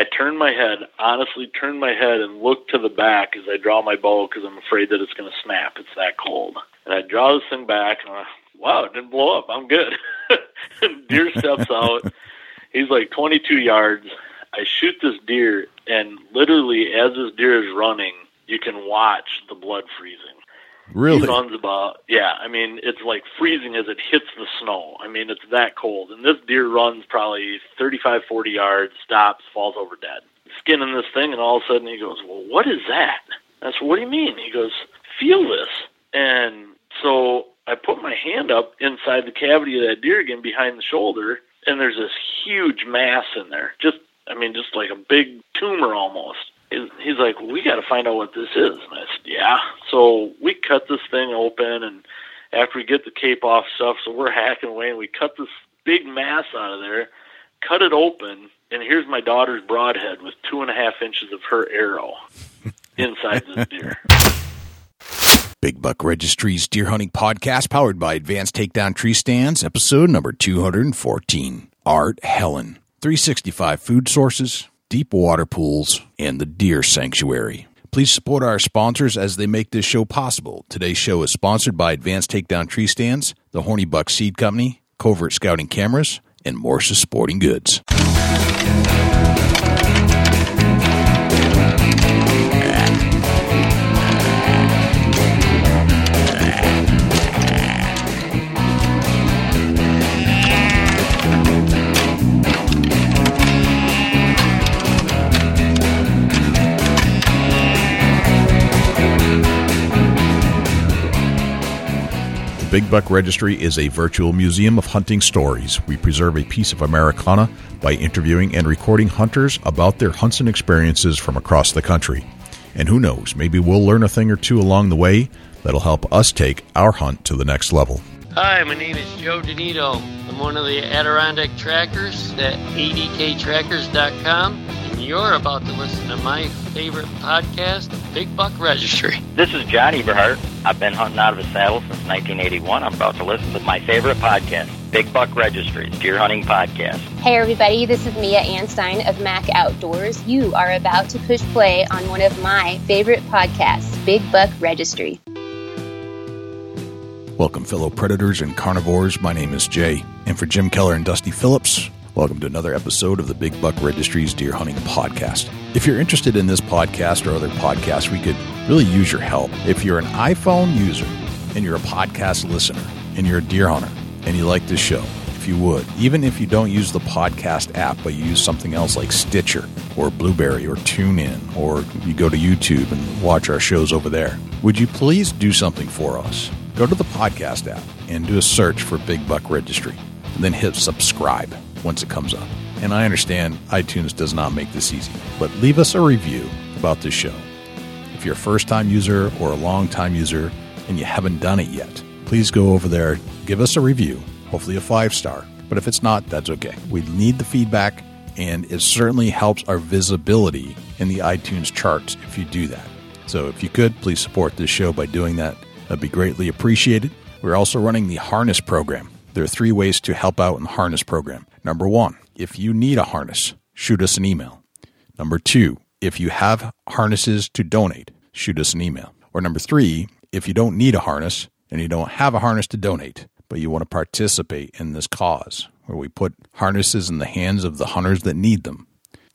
I turn my head, honestly turn my head and look to the back as I draw my bow because I'm afraid that it's going to snap. It's that cold. And I draw this thing back and I'm, wow, it didn't blow up. I'm good. deer steps out. He's like 22 yards. I shoot this deer, and literally, as this deer is running, you can watch the blood freezing. Really? About, yeah, I mean, it's like freezing as it hits the snow. I mean, it's that cold. And this deer runs probably 35, 40 yards, stops, falls over dead. Skinning this thing, and all of a sudden he goes, Well, what is that? I said, What do you mean? He goes, Feel this. And so I put my hand up inside the cavity of that deer again behind the shoulder, and there's this huge mass in there. Just, I mean, just like a big tumor almost. He's like, we got to find out what this is. And I said, yeah. So we cut this thing open, and after we get the cape off stuff, so we're hacking away, and we cut this big mass out of there, cut it open, and here's my daughter's broadhead with two and a half inches of her arrow inside this deer. Big Buck Registry's Deer Hunting Podcast, powered by Advanced Takedown Tree Stands, episode number 214. Art Helin. 365 food sources, deep water pools, and the Deer Sanctuary. Please support our sponsors as they make this show possible. Today's show is sponsored by Advanced Takedown Tree Stands, the Horny Buck Seed Company, Covert Scouting Cameras, and Morse's Sporting Goods. Big Buck Registry is a virtual museum of hunting stories. We preserve a piece of Americana by interviewing and recording hunters about their hunts and experiences from across the country. And who knows, maybe we'll learn a thing or two along the way that'll help us take our hunt to the next level. Hi, my name is Joe Donito. I'm one of the Adirondack trackers at adktrackers.com you're about to listen to my favorite podcast, Big Buck Registry. This is John Eberhart. I've been hunting out of a saddle since 1981. I'm about to listen to my favorite podcast, Big Buck Registry, Deer Hunting Podcast. Hey, everybody, this is Mia Anstine of Mac Outdoors. You are about to push play on one of my favorite podcasts, Big Buck Registry. Welcome, fellow predators and carnivores. My name is Jay. And for Jim Keller and Dusty Phillips, Welcome to another episode of the Big Buck Registry's Deer Hunting Podcast. If you're interested in this podcast or other podcasts, we could really use your help. If you're an iPhone user and you're a podcast listener and you're a deer hunter and you like this show, if you would, even if you don't use the podcast app, but you use something else like Stitcher or Blubrry or TuneIn, or you go to YouTube and watch our shows over there, would you please do something for us? Go to the podcast app and do a search for Big Buck Registry, and then hit subscribe once it comes up. And I understand iTunes does not make this easy, but leave us a review about this show. If you're a first time user or a long time user and you haven't done it yet, please go over there, give us a review, hopefully a five star. But if it's not, that's okay. We need the feedback, and it certainly helps our visibility in the iTunes charts if you do that. So if you could, please support this show by doing that. That'd be greatly appreciated. We're also running the Harness Program. There are three ways to help out in the Harness Program. Number one, if you need a harness, shoot us an email. Number two, if you have harnesses to donate, shoot us an email. Or number three, if you don't need a harness and you don't have a harness to donate, but you want to participate in this cause where we put harnesses in the hands of the hunters that need them,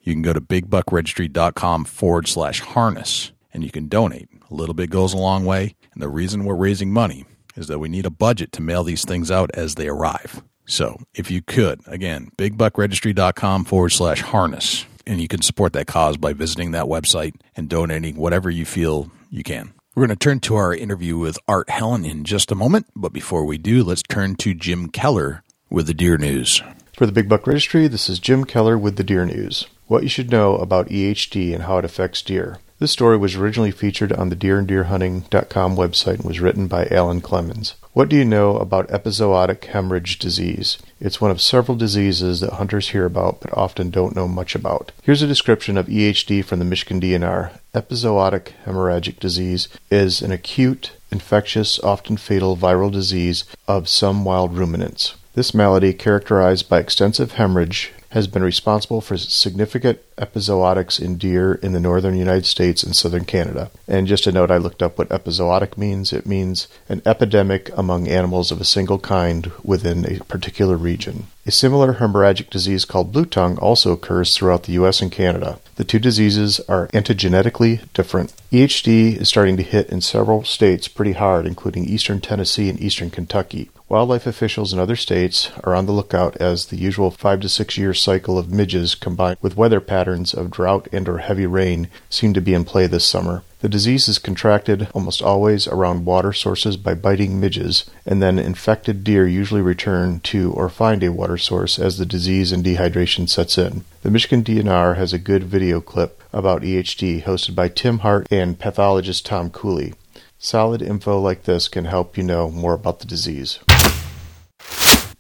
you can go to bigbuckregistry.com forward slash harness and you can donate. A little bit goes a long way. And the reason we're raising money is that we need a budget to mail these things out as they arrive. So if you could, again, bigbuckregistry.com forward slash harness, and you can support that cause by visiting that website and donating whatever you feel you can. We're going to turn to our interview with Art Helin in just a moment, but before we do, let's turn to Jim Keller with the Deer News. For the Big Buck Registry, this is Jim Keller with the Deer News. What you should know about EHD and how it affects deer. This story was originally featured on the deeranddeerhunting.com website and was written by Alan Clemons. What do you know about epizootic hemorrhage disease? It's one of several diseases that hunters hear about but often don't know much about. Here's a description of EHD from the Michigan DNR. Epizootic hemorrhagic disease is an acute, infectious, often fatal viral disease of some wild ruminants. This malady, characterized by extensive hemorrhage, has been responsible for significant epizootics in deer in the northern United States and southern Canada. And just a note, I looked up what epizootic means. It means an epidemic among animals of a single kind within a particular region. A similar hemorrhagic disease called blue tongue also occurs throughout the US and Canada. The two diseases are antigenetically different. EHD is starting to hit in several states pretty hard, including eastern Tennessee and eastern Kentucky. Wildlife officials in other states are on the lookout as the usual 5 to 6 year cycle of midges combined with weather patterns of drought and or heavy rain seem to be in play this summer. The disease is contracted almost always around water sources by biting midges, and then infected deer usually return to or find a water source as the disease and dehydration sets in. The Michigan DNR has a good video clip about EHD hosted by Tim Hart and pathologist Tom Cooley. Solid info like this can help you know more about the disease.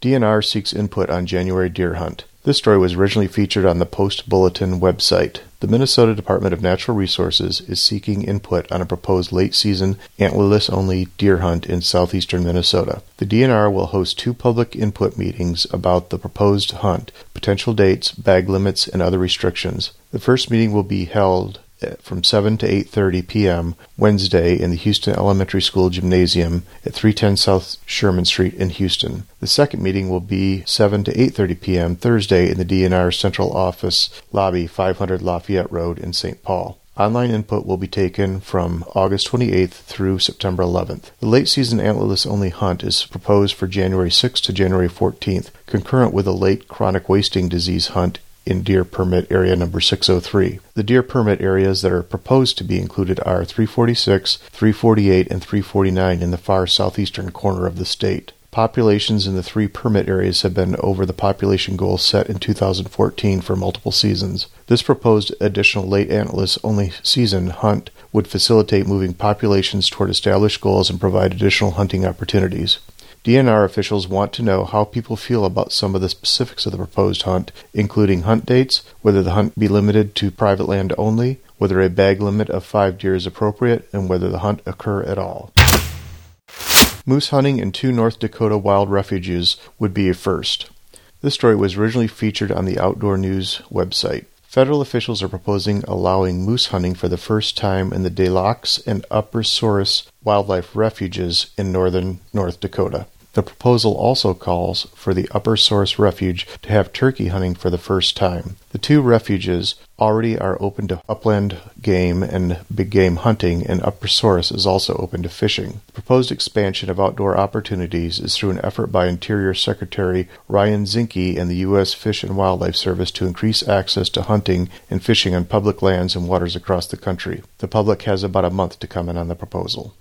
DNR seeks input on January deer hunt. This story was originally featured on the Post Bulletin website. The Minnesota Department of Natural Resources is seeking input on a proposed late season antlerless only deer hunt in southeastern Minnesota. The DNR will host two public input meetings about the proposed hunt, potential dates, bag limits, and other restrictions. The first meeting will be held from 7 to 8:30 p.m. Wednesday in the Houston Elementary School Gymnasium at 310 South Sherman Street in Houston. The second meeting will be 7 to 8:30 p.m. Thursday in the DNR Central Office Lobby, 500 Lafayette Road in St. Paul. Online input will be taken from August 28th through September 11th. The late season antlerless only hunt is proposed for January 6th to January 14th, concurrent with a late chronic wasting disease hunt in deer permit area number 603. The deer permit areas that are proposed to be included are 346, 348, and 349 in the far southeastern corner of the state. Populations in the three permit areas have been over the population goal set in 2014 for multiple seasons. This proposed additional late antlerless only season hunt would facilitate moving populations toward established goals and provide additional hunting opportunities. DNR officials want to know how people feel about some of the specifics of the proposed hunt, including hunt dates, whether the hunt be limited to private land only, whether a bag limit of five deer is appropriate, and whether the hunt occur at all. Moose hunting in two North Dakota wild refuges would be a first. This story was originally featured on the Outdoor News website. Federal officials are proposing allowing moose hunting for the first time in the Lacs and Upper Souris wildlife refuges in northern North Dakota. The proposal also calls for the Upper Souris Refuge to have turkey hunting for the first time. The two refuges already are open to upland game and big game hunting, and Upper Souris is also open to fishing. The proposed expansion of outdoor opportunities is through an effort by Interior Secretary Ryan Zinke and the U.S. Fish and Wildlife Service to increase access to hunting and fishing on public lands and waters across the country. The public has about a month to comment on the proposal.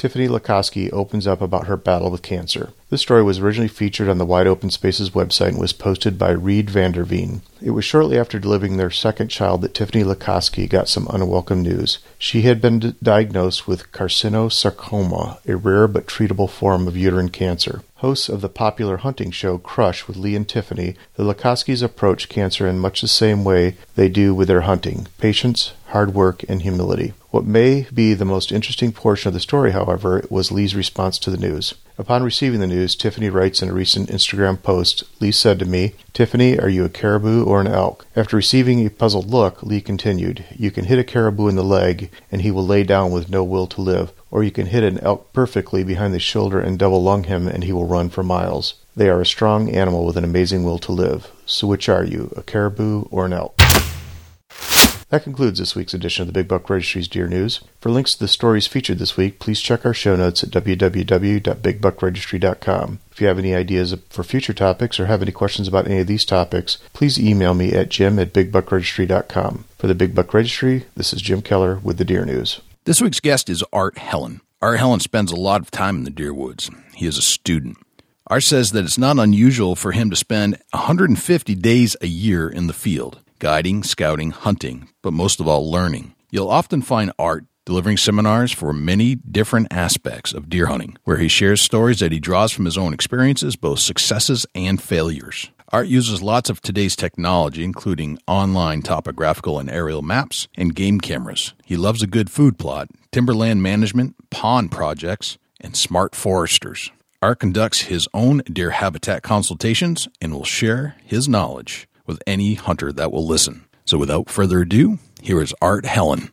Tiffany Lakosky opens up about her battle with cancer. This story was originally featured on the Wide Open Spaces website and was posted by Reed Vanderveen. It was shortly after delivering their second child that Tiffany Lakosky got some unwelcome news. She had been d- diagnosed with carcinosarcoma, a rare but treatable form of uterine cancer. Hosts of the popular hunting show Crush with Lee and Tiffany, the Lakoskys approach cancer in much the same way they do with their hunting patience, hard work, and humility. What may be the most interesting portion of the story, however, was Lee's response to the news. Upon receiving the news, Tiffany writes in a recent Instagram post Lee said to me, Tiffany, are you a caribou or an elk? After receiving a puzzled look, Lee continued, You can hit a caribou in the leg, and he will lay down with no will to live, or you can hit an elk perfectly behind the shoulder and double lung him, and he will run for miles. They are a strong animal with an amazing will to live. So which are you, a caribou or an elk? That concludes this week's edition of the Big Buck Registry's Deer News. For links to the stories featured this week, please check our show notes at www.bigbuckregistry.com. If you have any ideas for future topics or have any questions about any of these topics, please email me at jim at bigbuckregistry.com. For the Big Buck Registry, this is Jim Keller with the Deer News. This week's guest is Art Helin. Art Helin spends a lot of time in the deer woods. He is a student. Art says that it's not unusual for him to spend 150 days a year in the field guiding, scouting, hunting, but most of all, learning. You'll often find Art delivering seminars for many different aspects of deer hunting, where he shares stories that he draws from his own experiences, both successes and failures. Art uses lots of today's technology, including online topographical and aerial maps and game cameras. He loves a good food plot, timberland management, pond projects, and smart foresters. Art conducts his own deer habitat consultations and will share his knowledge with any hunter that will listen. So without further ado, here is Art Helin.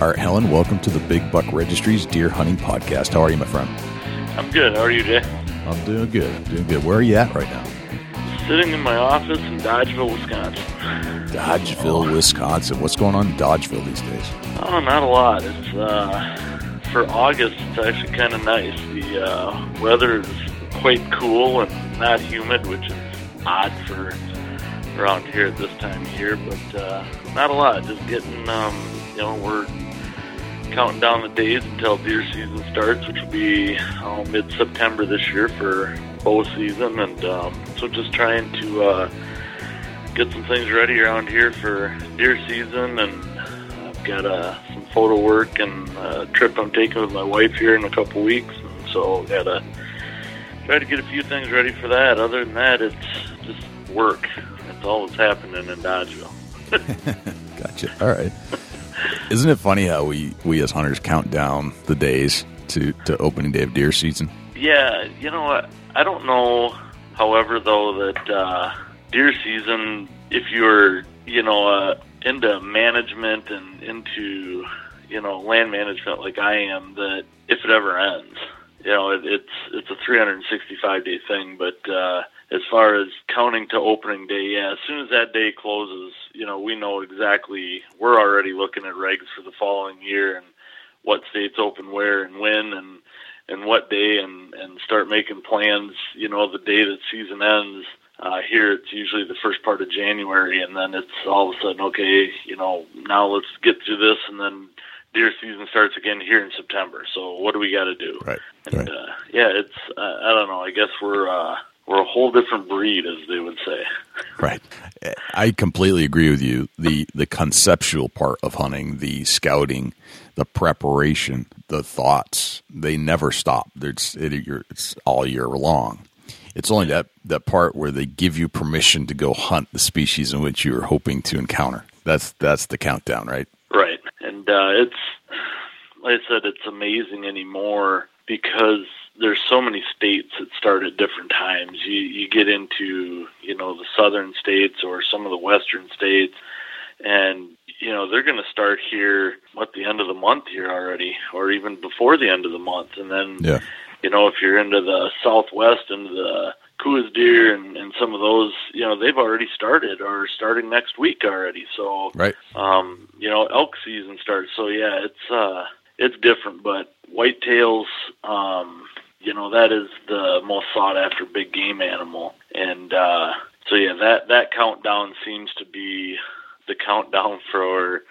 Art Helin, welcome to the Big Buck Registry's Deer Hunting Podcast. How are you, my friend? I'm good. How are you, Jay? I'm doing good. I'm Doing good. Where are you at right now? Sitting in my office in Dodgeville, Wisconsin. Dodgeville, Wisconsin. What's going on in Dodgeville these days? Oh, not a lot. It's uh, for August. It's actually kind of nice. The uh, weather is quite cool and not humid, which is odd for around here at this time of year. But uh, not a lot. Just getting, um, you know, we're counting down the days until deer season starts, which will be oh, mid-September this year for bow season, and um, so just trying to uh, get some things ready around here for deer season, and I've got uh, some photo work and a trip I'm taking with my wife here in a couple weeks, and so got to try to get a few things ready for that. Other than that, it's just work. That's all that's happening in Dodgeville. gotcha. All right. Isn't it funny how we, we as hunters count down the days to, to opening day of deer season? Yeah, you know what? I don't know, however, though, that uh, deer season, if you're, you know, uh, into management and into, you know, land management like I am, that if it ever ends, you know, it, it's it's a 365 day thing. But uh, as far as counting to opening day, yeah, as soon as that day closes, you know, we know exactly. We're already looking at regs for the following year and what states open where and when and and what day and and start making plans. You know, the day that season ends. Uh, here it's usually the first part of January, and then it's all of a sudden okay. You know, now let's get through this, and then deer season starts again here in September. So what do we got to do? Right. And right. uh, yeah, it's uh, I don't know. I guess we're uh, we're a whole different breed, as they would say. Right. I completely agree with you. The the conceptual part of hunting, the scouting, the preparation, the thoughts, they never stop. It's it, it's all year long. It's only that, that part where they give you permission to go hunt the species in which you are hoping to encounter. That's that's the countdown, right? And uh, it's like I said, it's amazing anymore because there's so many states that start at different times. You you get into you know the southern states or some of the western states, and you know they're going to start here at the end of the month here already, or even before the end of the month, and then Yeah. you know if you're into the southwest into the Coues deer and, and some of those, you know, they've already started or starting next week already. So Right. um, you know, elk season starts. So yeah, it's uh it's different, but whitetails, um, you know, that is the most sought after big game animal. And uh so yeah, that that countdown seems to be the countdown for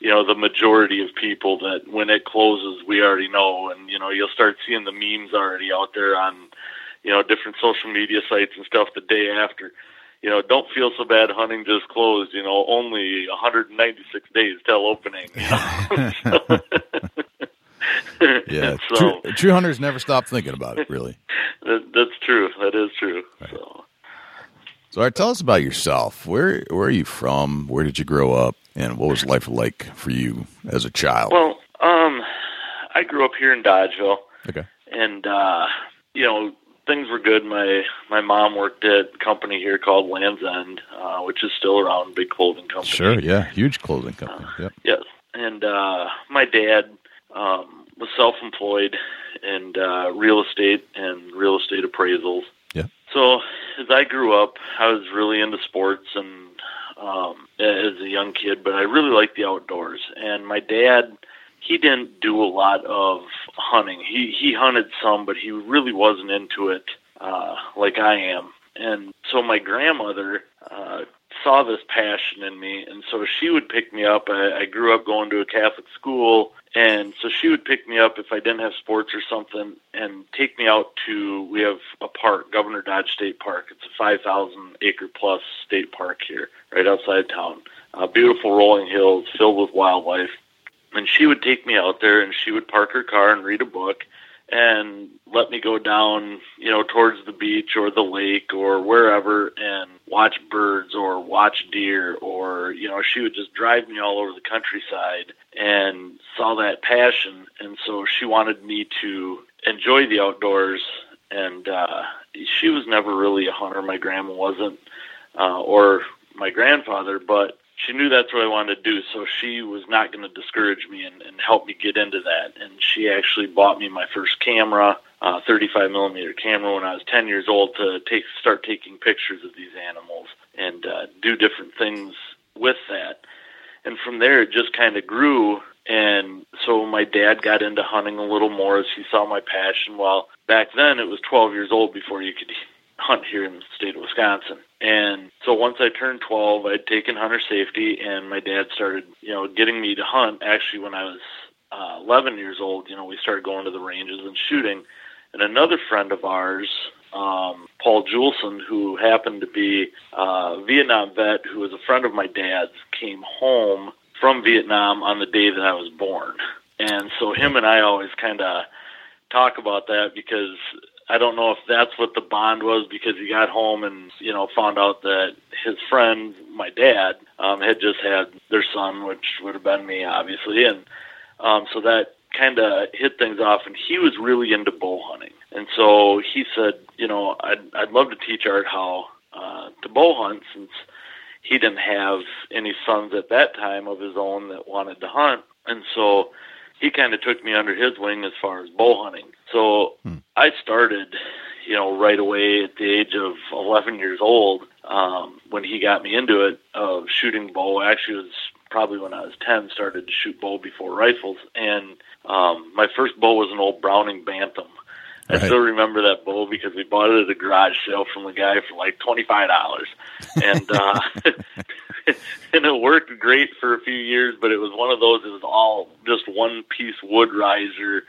you know the majority of people that when it closes we already know and you know you'll start seeing the memes already out there on you know different social media sites and stuff the day after you know, don't feel so bad. Hunting just closed. You know, only 196 days till opening. You know? Yeah. so true, true hunters never stop thinking about it, really. that, that's true. That is true. So, So, all right, tell us about yourself. Where where are you from? Where did you grow up? And what was life like for you as a child? well, um, I grew up here in Dodgeville, okay. and uh, you know, things were good. My my mom worked at a company here called Land's End, uh, which is still around, big clothing company. Sure. Yeah. Huge clothing company. Yep. Yes, and uh, my dad um, was self-employed in uh, real estate and real estate appraisals. Yeah. So as I grew up, I was really into sports and um, as a young kid, but I really liked the outdoors. And my dad, he didn't do a lot of hunting. He he hunted some, but he really wasn't into it uh, like I am. And so my grandmother uh, saw this passion in me, and so she would pick me up. I, I grew up going to a Catholic school, and so she would pick me up if I didn't have sports or something, and take me out to. We have a park, Governor Dodge State Park. It's a 5,000 acre plus state park here, right outside town. Uh, beautiful rolling hills filled with wildlife. And she would take me out there, and she would park her car and read a book, and let me go down, you know, towards the beach or the lake or wherever and watch birds or watch deer or, you know, she would just drive me all over the countryside and saw that passion. And so she wanted me to enjoy the outdoors. And uh, she was never really a hunter. My grandma wasn't, uh, or my grandfather, but she knew that's what I wanted to do, so she was not going to discourage me and, and help me get into that. And she actually bought me my first camera, uh, 35 millimeter camera, when I was 10 years old to take start taking pictures of these animals and uh, do different things with that. And from there, it just kind of grew. And so my dad got into hunting a little more as he saw my passion. While back then, it was 12 years old before you could hunt here in the state of Wisconsin. And so once I turned 12, I'd taken hunter safety, and my dad started, you know, getting me to hunt. Actually, when I was uh, 11 years old, you know, we started going to the ranges and shooting. And another friend of ours, um, Paul Juleson, who happened to be a Vietnam vet, who was a friend of my dad's, came home from Vietnam on the day that I was born. And so him and I always kind of talk about that because I don't know if that's what the bond was because he got home and you know found out that his friend, my dad, um, had just had their son, which would have been me, obviously, and um, so that kind of hit things off. And he was really into bow hunting, and so he said, you know, I'd I'd love to teach Art how uh, to bow hunt since he didn't have any sons at that time of his own that wanted to hunt, and so he kind of took me under his wing as far as bow hunting. So hmm. I started, you know, right away at the age of 11 years old um, when he got me into it of shooting bow. Actually, it was probably when I was 10 started to shoot bow before rifles, and um, my first bow was an old Browning Bantam. I still remember that bow because we bought it at a garage sale from the guy for like twenty five dollars, and uh, and it worked great for a few years. But it was one of those. It was all just one piece wood riser,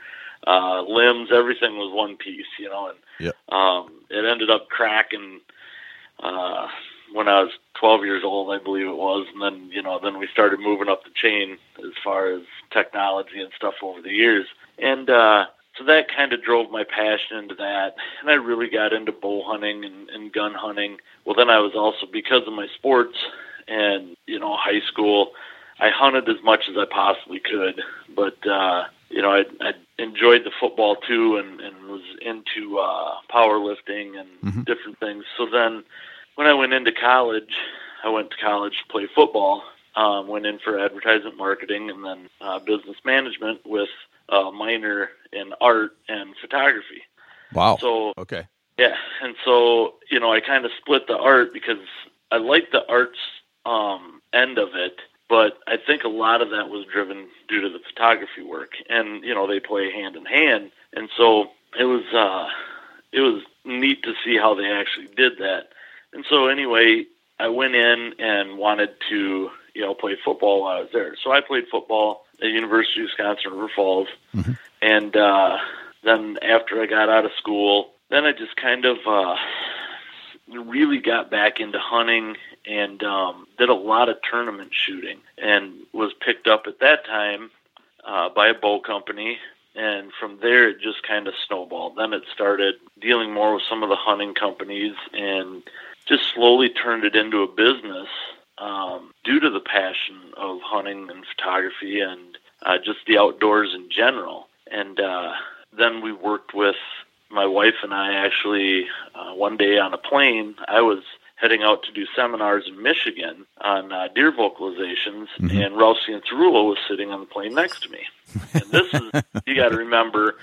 uh, limbs, everything was one piece, you know. And yep. um, it ended up cracking uh, when I was 12 years old, I believe it was. And then you know, then we started moving up the chain as far as technology and stuff over the years, and. uh so that kind of drove my passion into that and i really got into bow hunting and, and gun hunting well then i was also because of my sports and you know high school i hunted as much as i possibly could but uh you know i i enjoyed the football too and and was into uh powerlifting and Mhm. different things so then when i went into college i went to college to play football um went in for advertisement marketing and then uh business management with a minor in art and photography Wow. so okay. yeah, and so you know, I kind of split the art because I like the arts um, end of it, but I think a lot of that was driven due to the photography work, and you know, they play hand in hand, and so it was uh, it was neat to see how they actually did that. And so anyway, I went in and wanted to you know play football while I was there, so I played football at University of Wisconsin River Falls, Mhm. and uh, then after I got out of school, then I just kind of uh, really got back into hunting and um, did a lot of tournament shooting and was picked up at that time uh, by a bow company. And from there, it just kind of snowballed. Then it started dealing more with some of the hunting companies and just slowly turned it into a business um, due to the passion of hunting and photography and uh, just the outdoors in general. And uh, then we worked with my wife and I actually uh, one day on a plane. I was heading out to do seminars in Michigan on uh, deer vocalizations, Mhm. and Ralph Cianciarulo was sitting on the plane next to me. And this is you got to remember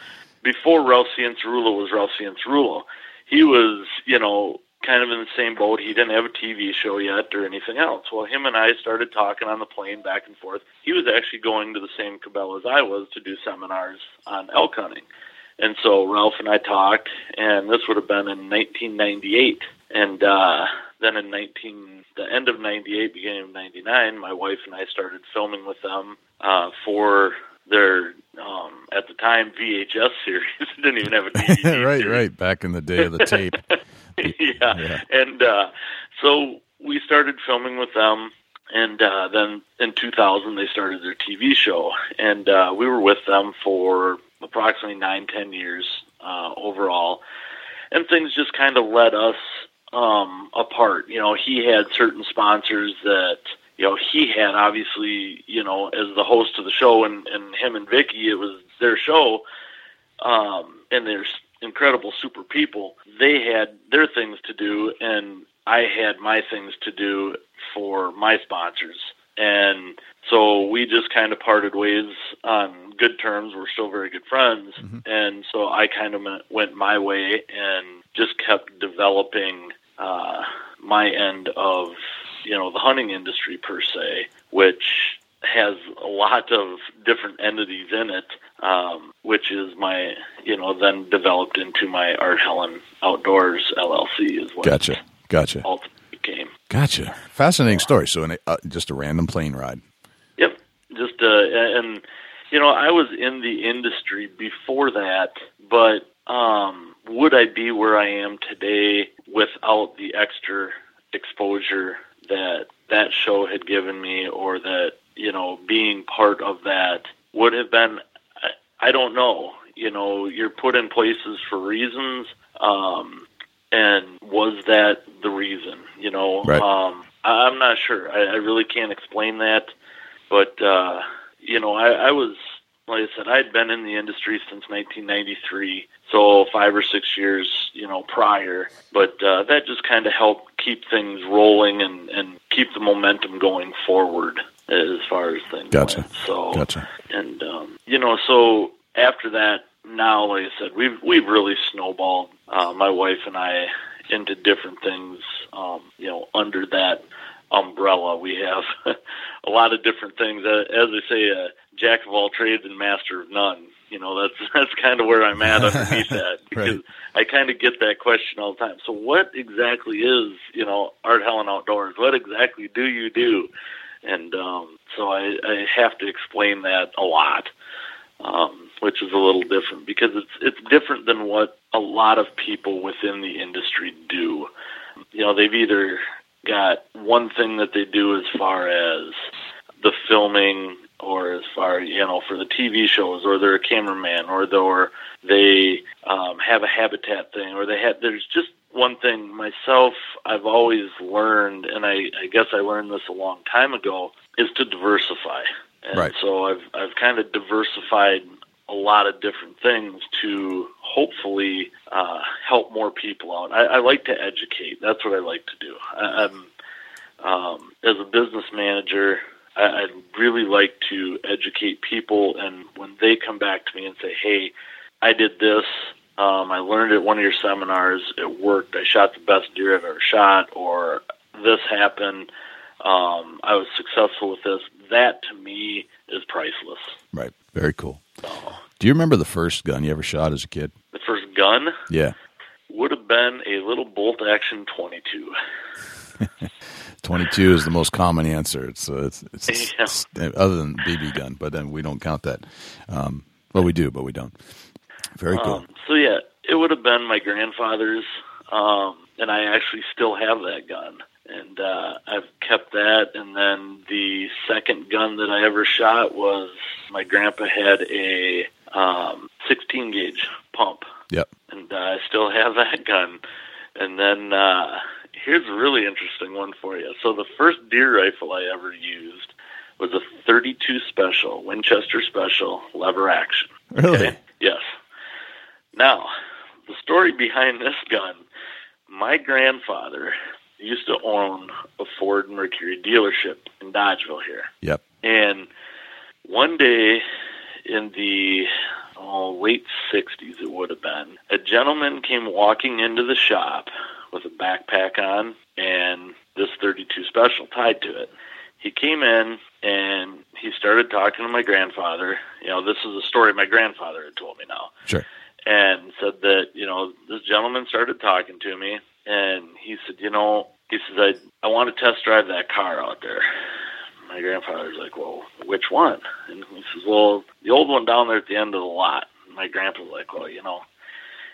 before Ralph Cianciarulo was Ralph Cianciarulo. He was you know kind of in the same boat. He didn't have a TV show yet or anything else. Well, him and I started talking on the plane back and forth. He was actually going to the same Cabela's as I was to do seminars on elk hunting. And so Ralph and I talked, and this would have been in 1998. And uh, then in 19, the end of 98, beginning of 99, my wife and I started filming with them uh, for their, um, at the time, VHS series. Didn't even have a DVD right, series right. Back in the day of the tape. yeah. Yeah. And uh, so we started filming with them. And uh, then in 2000, they started their TV show. And uh, we were with them for approximately nine, ten years uh, overall, and things just kind of led us um, apart. You know, he had certain sponsors that you know he had obviously you know as the host of the show and and him and Vicki it was their show um and they're incredible super people. They had their things to do and I had my things to do for my sponsors and so we just kind of parted ways on good terms we're still very good friends Mhm. and so I kind of went my way and just kept developing uh my end of you know the hunting industry per se, which has a lot of different entities in it, um, which is my you know then developed into my Art Helin Outdoors LLC is what Gotcha. Gotcha. ultimately became. Gotcha. Fascinating story. So, an, uh, just a random plane ride. Yep, just uh, and you know I was in the industry before that, but um, would I be where I am today without the extra exposure that that show had given me, or that you know being part of that would have been? I, I don't know. You know, you're put in places for reasons. Um, and was that the reason? You know, Right. um, I, I'm not sure. I, I really can't explain that. But uh, you know, I, I was like I said, I'd been in the industry since 1993, so five or six years, you know, prior. But uh, that just kind of helped keep things rolling and and keep the momentum going forward as far as things Gotcha. went. So Gotcha. and um, you know, so after that, now, like I said, we've we've really snowballed uh, my wife and I into different things. Um, you know, under that umbrella, we have a lot of different things. Uh, as I say, uh, jack of all trades and master of none. You know, that's that's kind of where I'm at underneath that because Right. I kind of get that question all the time. So, what exactly is you know Art Helin Outdoors? What exactly do you do? And um, so I, I have to explain that a lot um, which is a little different because it's it's different than what a lot of people within the industry do. You know, they've either got one thing that they do as far as the filming or as far you know for the TV shows or they're a cameraman or they're they um, have a habitat thing or they have there's just one thing myself I've always learned and I, I guess I learned this a long time ago is to diversify and Right. so I've I've kind of diversified a lot of different things to hopefully uh, help more people out. I, I like to educate. That's what I like to do. I, I'm um, as a business manager. I, I really like to educate people, and when they come back to me and say, "Hey, I did this. Um, I learned at one of your seminars. It worked. I shot the best deer I've ever shot, or this happened. Um, I was successful with this." That to me is priceless. Right. Very cool. Do you remember the first gun you ever shot as a kid? The first gun Yeah. would have been a little bolt action 22. 22 is the most common answer. It's, uh, it's, it's, Yeah. it's- other than BB gun, but then we don't count that. Um, well, we do, but we don't. Very cool. Um, so yeah, it would have been my grandfather's, um, and I actually still have that gun, and uh, I've kept that. And then the second gun that I ever shot was my grandpa had a um, 16 gauge pump, Yep. and uh, I still have that gun. And then uh, here's a really interesting one for you. So the first deer rifle I ever used was a 32 Special Winchester Special lever action. Really? Okay? Yes. Now, the story behind this gun, my grandfather used to own a Ford Mercury dealership in Dodgeville here. Yep. And one day in the oh, late 60s, it would have been, a gentleman came walking into the shop with a backpack on and this 32 special tied to it. He came in and he started talking to my grandfather. You know, this is a story my grandfather had told me now Sure. and said that you know this gentleman started talking to me and he said you know he says i i want to test drive that car out there my grandfather's like well which one and he says well the old one down there at the end of the lot and my grandpa's like well you know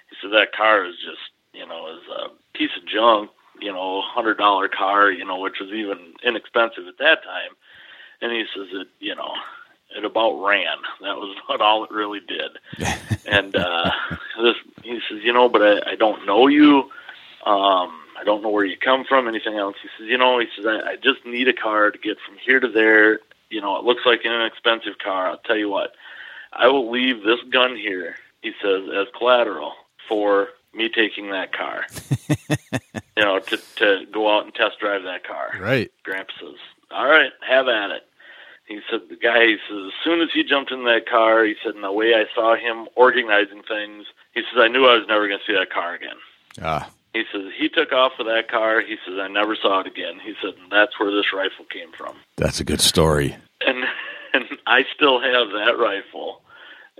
he said that car is just you know is a piece of junk you know hundred dollar car you know which was even inexpensive at that time and he says that you know it about ran. That was about all it really did. and uh, this, he says, you know, but I, I don't know you. Um, I don't know where you come from, anything else. He says, you know, he says, I, I just need a car to get from here to there. You know, it looks like an inexpensive car. I'll tell you what, I will leave this gun here, he says, as collateral for me taking that car. you know, to to go out and test drive that car. Right. Gramps says, All right, have at it. He said the guy he says as soon as he jumped in that car, he said in the way I saw him organizing things, he says I knew I was never gonna see that car again. Ah, He says he took off with that car. He says I never saw it again. He said and that's where this rifle came from. that's a good story. And and I still have that rifle,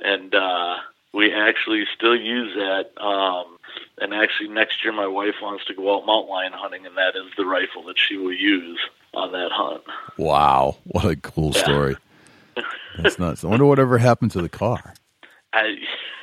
and uh, we actually still use that. Um, and actually, next year my wife wants to go out mountain lion hunting, and that is the rifle that she will use on that hunt. Wow, what a cool Yeah. story. That's nuts. I wonder whatever happened to the car. I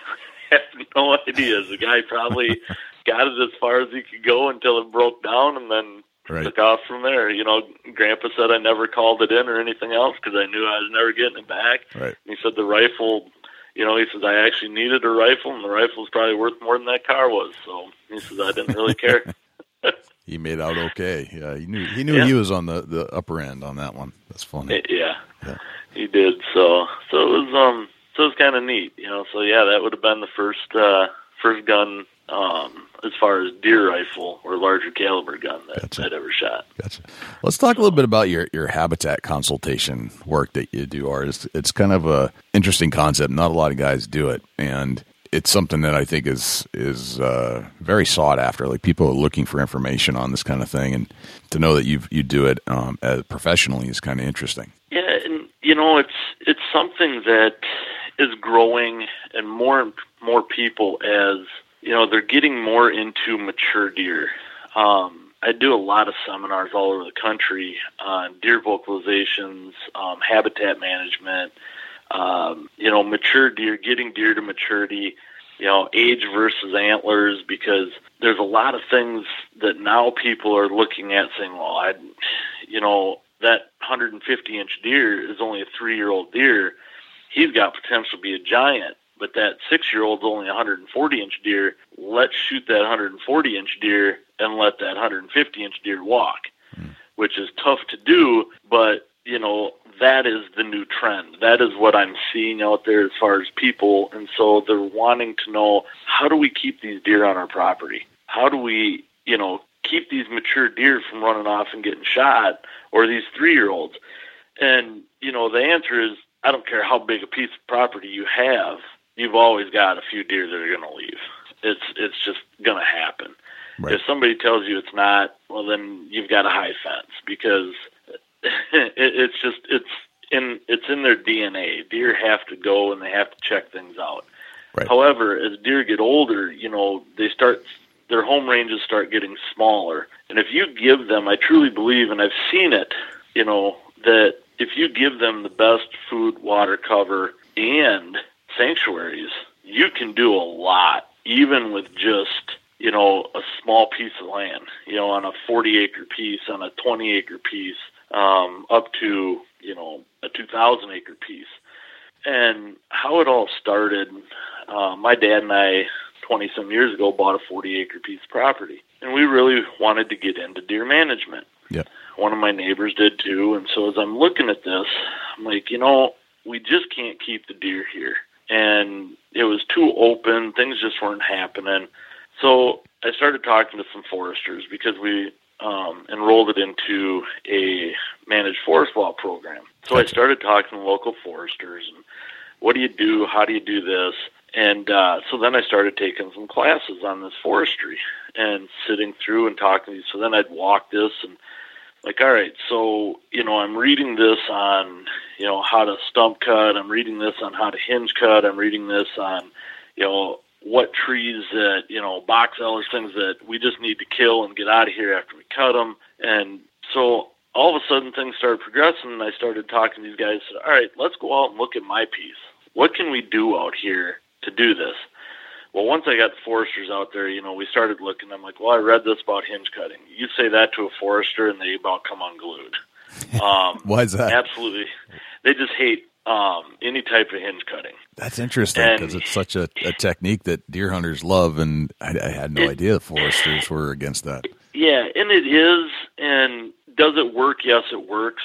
have no idea. The guy probably got it as far as he could go until it broke down, and then Right. took off from there. You know, Grandpa said I never called it in or anything else because I knew I was never getting it back. Right. And he said the rifle, you know, he says I actually needed a rifle, and the rifle was probably worth more than that car was. So he says I didn't really care. He made out okay. Yeah, he knew he knew Yeah. he was on the, the upper end on that one. That's funny. yeah, Yeah. he did. So so it was um so it was kind of neat, you know. So yeah, that would have been the first uh first gun um as far as deer rifle or larger caliber gun that Gotcha. I'd ever shot. Gotcha. Let's talk a little bit about your, your habitat consultation work that you do, Art. It's, it's kind of a interesting concept. Not a lot of guys do it, and it's something that I think is is uh, very sought after. Like people are looking for information on this kind of thing, and to know that you you do it um, professionally is kind of interesting. Yeah, and you know, it's it's something that is growing, and more and more people as you know they're getting more into mature deer. Um, I do a lot of seminars all over the country on deer vocalizations, um, habitat management. Um, you know, mature deer, getting deer to maturity. You know, age versus antlers, because there's a lot of things that now people are looking at saying, well, I, you know, that 150 inch deer is only a three year old deer. He's got potential to be a giant, but that six year old's only a 140 inch deer. Let's shoot that 140 inch deer and let that 150 inch deer walk, hmm. which is tough to do, but you know, that is the new trend. That is what I'm seeing out there as far as people. And so they're wanting to know how do we keep these deer on our property? How do we, you know, keep these mature deer from running off and getting shot or these three year olds? And, you know, the answer is I don't care how big a piece of property you have, you've always got a few deer that are going to leave. It's it's just going to happen. Right. If somebody tells you it's not, well, then you've got a high fence because it, it's just it's in it's in their DNA. Deer have to go and they have to check things out. Right. However, as deer get older, you know they start their home ranges start getting smaller, and if you give them, I truly believe, and I've seen it, you know that if you give them the best food, water, cover, and sanctuaries, you can do a lot, even with just you know a small piece of land. You know, on a 40 acre piece, on a 20 acre piece, um, up to you know a 2,000 acre piece. And how it all started, uh, my dad and I, 20 some years ago, bought a 40 acre piece of property, and we really wanted to get into deer management Yeah. one of my neighbors did too. And so as I'm looking at this, I'm like, you know, we just can't keep the deer here. And it was too open. Things just weren't happening. So I started talking to some foresters because we um, enrolled it into a managed forest law program. So I started talking to local foresters and what do you do? How do you do this? And uh, so then I started taking some classes on this forestry and sitting through and talking to you. So then I'd walk this and like, all right, so, you know, I'm reading this on, you know, how to stump cut. I'm reading this on how to hinge cut. I'm reading this on, you know, what trees that, you know, box elders, things that we just need to kill and get out of here after we cut them. And so all of a sudden things started progressing and I started talking to these guys. Said, all right, let's go out and look at my piece. What can we do out here to do this? Well, once I got the foresters out there, you know, we started looking. I'm like, well, I read this about hinge cutting. You say that to a forester, and they about come unglued. Um, Why is that? absolutely, they just hate um, any type of hinge cutting. That's interesting because it's such a, a technique that deer hunters love, and I, I had no It- idea the foresters were against that. Yeah, and it is. And does it work? Yes, it works.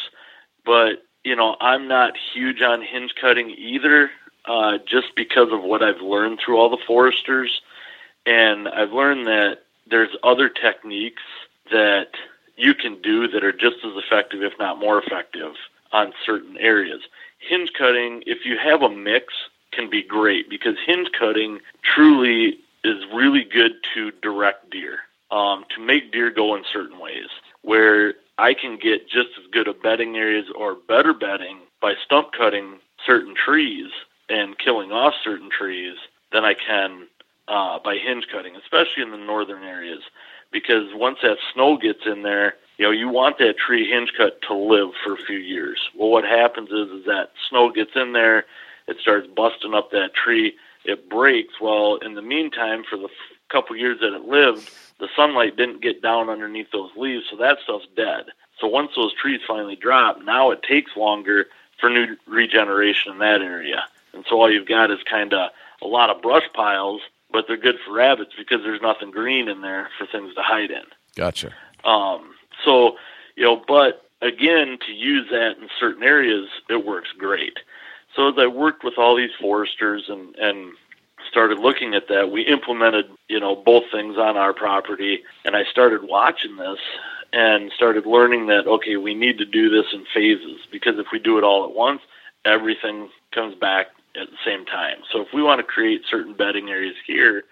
But you know, I'm not huge on hinge cutting either, uh, just because of what I've learned through all the foresters, and I've learned that there's other techniques that you can do that are just as effective, if not more effective, on certain areas. Hinge cutting, if you have a mix, can be great because hinge cutting truly is really good to direct deer, um, to make deer go in certain ways. Where I can get just as good of bedding areas or better bedding by stump cutting certain trees and killing off certain trees than I can uh, by hinge cutting, especially in the northern areas. Because once that snow gets in there, you know, you want that tree hinge cut to live for a few years. Well, what happens is, is that snow gets in there, it starts busting up that tree, it breaks. Well, in the meantime, for the f- couple years that it lived, the sunlight didn't get down underneath those leaves, so that stuff's dead. So once those trees finally drop, now it takes longer for new regeneration in that area. And so all you've got is kind of a lot of brush piles, but they're good for rabbits because there's nothing green in there for things to hide in. Gotcha. Um, so, you know, but again, to use that in certain areas, it works great. So as I worked with all these foresters and, and started looking at that, we implemented, you know, both things on our property and I started watching this and started learning that, okay, we need to do this in phases because if we do it all at once, everything comes back at the same time. So if we want to create certain bedding areas here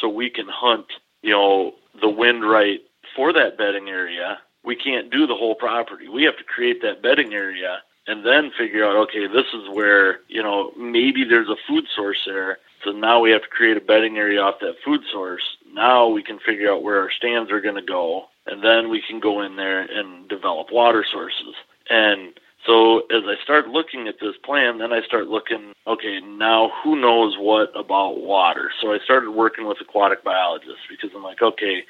so we can hunt, you know, the wind right for that bedding area, we can't do the whole property. We have to create that bedding area and then figure out, okay, this is where, you know, maybe there's a food source there. So now we have to create a bedding area off that food source. Now we can figure out where our stands are going to go, and then we can go in there and develop water sources. And so as I start looking at this plan, then I start looking, okay, now who knows what about water? So I started working with aquatic biologists because I'm like, okay,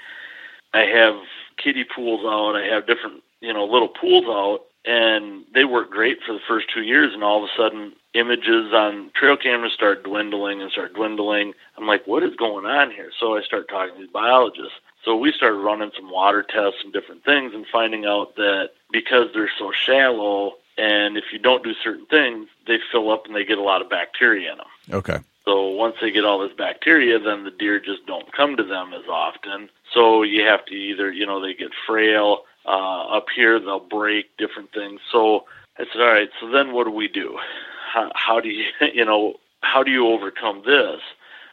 I have kiddie pools out, I have different, you know, little pools out, and they work great for the first two years, and all of a sudden images on trail cameras start dwindling and start dwindling. I'm like, what is going on here? So I start talking to these biologists. So we started running some water tests and different things and finding out that because they're so shallow and if you don't do certain things, they fill up and they get a lot of bacteria in them. Okay. So once they get all this bacteria, then the deer just don't come to them as often. So you have to either, you know, they get frail. Uh, up here, they'll break different things. So I said, all right. So then, what do we do? How, how do you, you know, how do you overcome this?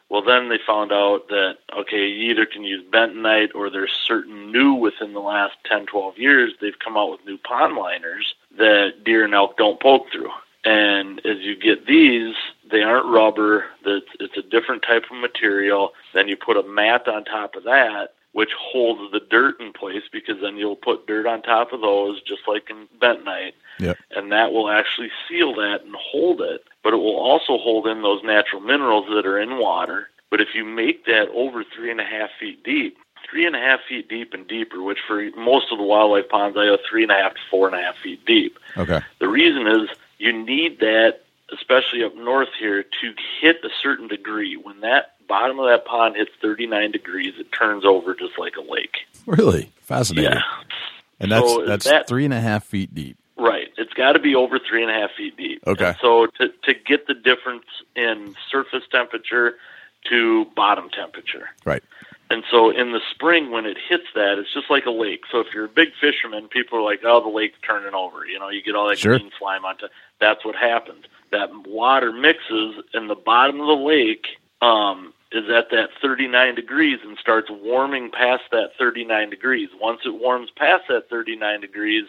Well, then they found out that okay, you either can use bentonite or there's certain new within the last 10, 12 years they've come out with new pond liners that deer and elk don't poke through. And as you get these, they aren't rubber. That's it's a different type of material. Then you put a mat on top of that, which holds the dirt in place because then you'll put dirt on top of those, just like in bentonite, Yep. and that will actually seal that and hold it. But it will also hold in those natural minerals that are in water. But if you make that over three and a half feet deep, three and a half feet deep and deeper, which for most of the wildlife ponds I go three and a half to four and a half feet deep. Okay. The reason is you need that, especially up north here, to hit a certain degree. When that bottom of that pond hits 39 degrees, it turns over just like a lake. Really fascinating. Yeah. And that's So that's that- three and a half feet deep. Right. It's got to be over three and a half feet deep. Okay. And so to to get the difference in surface temperature to bottom temperature. Right. And so in the spring when it hits that, it's just like a lake. So if you're a big fisherman, people are like, "Oh, the lake's turning over." You know, you get all that Sure. green slime on top. That's what happens. That water mixes, and the bottom of the lake um, is at that 39 degrees and starts warming past that 39 degrees. Once it warms past that 39 degrees,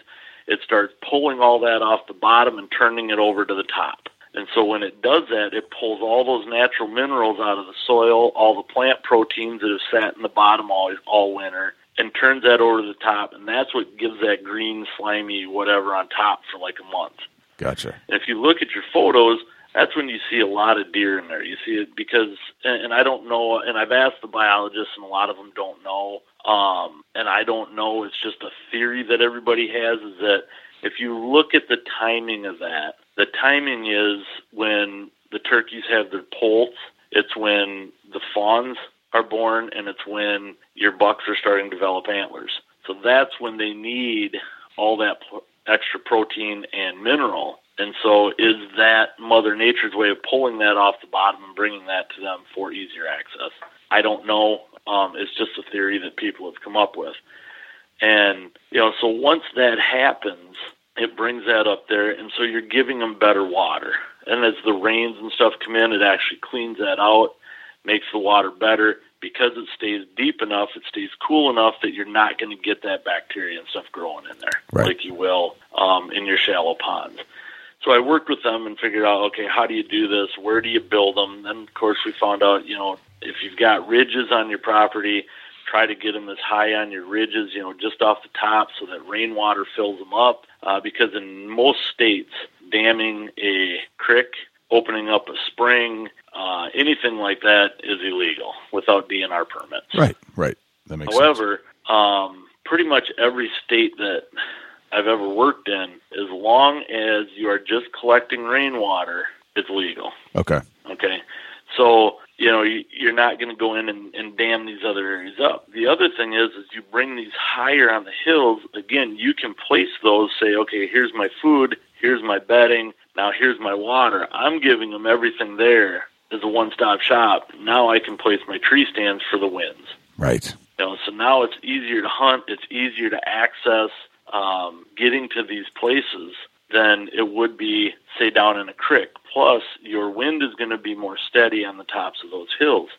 it starts pulling all that off the bottom and turning it over to the top. And so when it does that, it pulls all those natural minerals out of the soil, all the plant proteins that have sat in the bottom all, all winter, and turns that over to the top. And that's what gives that green, slimy whatever on top for like a month. Gotcha. And if you look at your photos, that's when you see a lot of deer in there. You see it because, and, and I don't know, and I've asked the biologists, and a lot of them don't know. Um, and I don't know. It's just a theory that everybody has is that if you look at the timing of that, the timing is when the turkeys have their poults. It's when the fawns are born, and it's when your bucks are starting to develop antlers. So that's when they need all that extra protein and mineral. And so, is that Mother Nature's way of pulling that off the bottom and bringing that to them for easier access? I don't know. Um, it's just a theory that people have come up with. And, you know, so once that happens, it brings that up there. And so you're giving them better water. And as the rains and stuff come in, it actually cleans that out, makes the water better because it stays deep enough, it stays cool enough that you're not going to get that bacteria and stuff growing in there Right. like you will um, in your shallow ponds. So I worked with them and figured out, okay, how do you do this? Where do you build them? Then, of course, we found out, you know, if you've got ridges on your property, try to get them as high on your ridges, you know, just off the top so that rainwater fills them up. Uh, because in most states, damming a creek, opening up a spring, uh, anything like that is illegal without DNR permits. Right, right. That makes sense. However, um, pretty much every state that I've ever worked in, as long as you are just collecting rainwater, it's legal. Okay. Okay, so you know you, you're not going to go in and, and dam these other areas up. The other thing is, is you bring these higher on the hills. Again, you can place those. Say, okay, here's my food, here's my bedding, now here's my water. I'm giving them everything there as a one-stop shop. Now I can place my tree stands for the winds. Right. You know, so now it's easier to hunt. It's easier to access um, getting to these places than it would be, say, down in a creek. Plus, your wind is going to be more steady on the tops of those hills.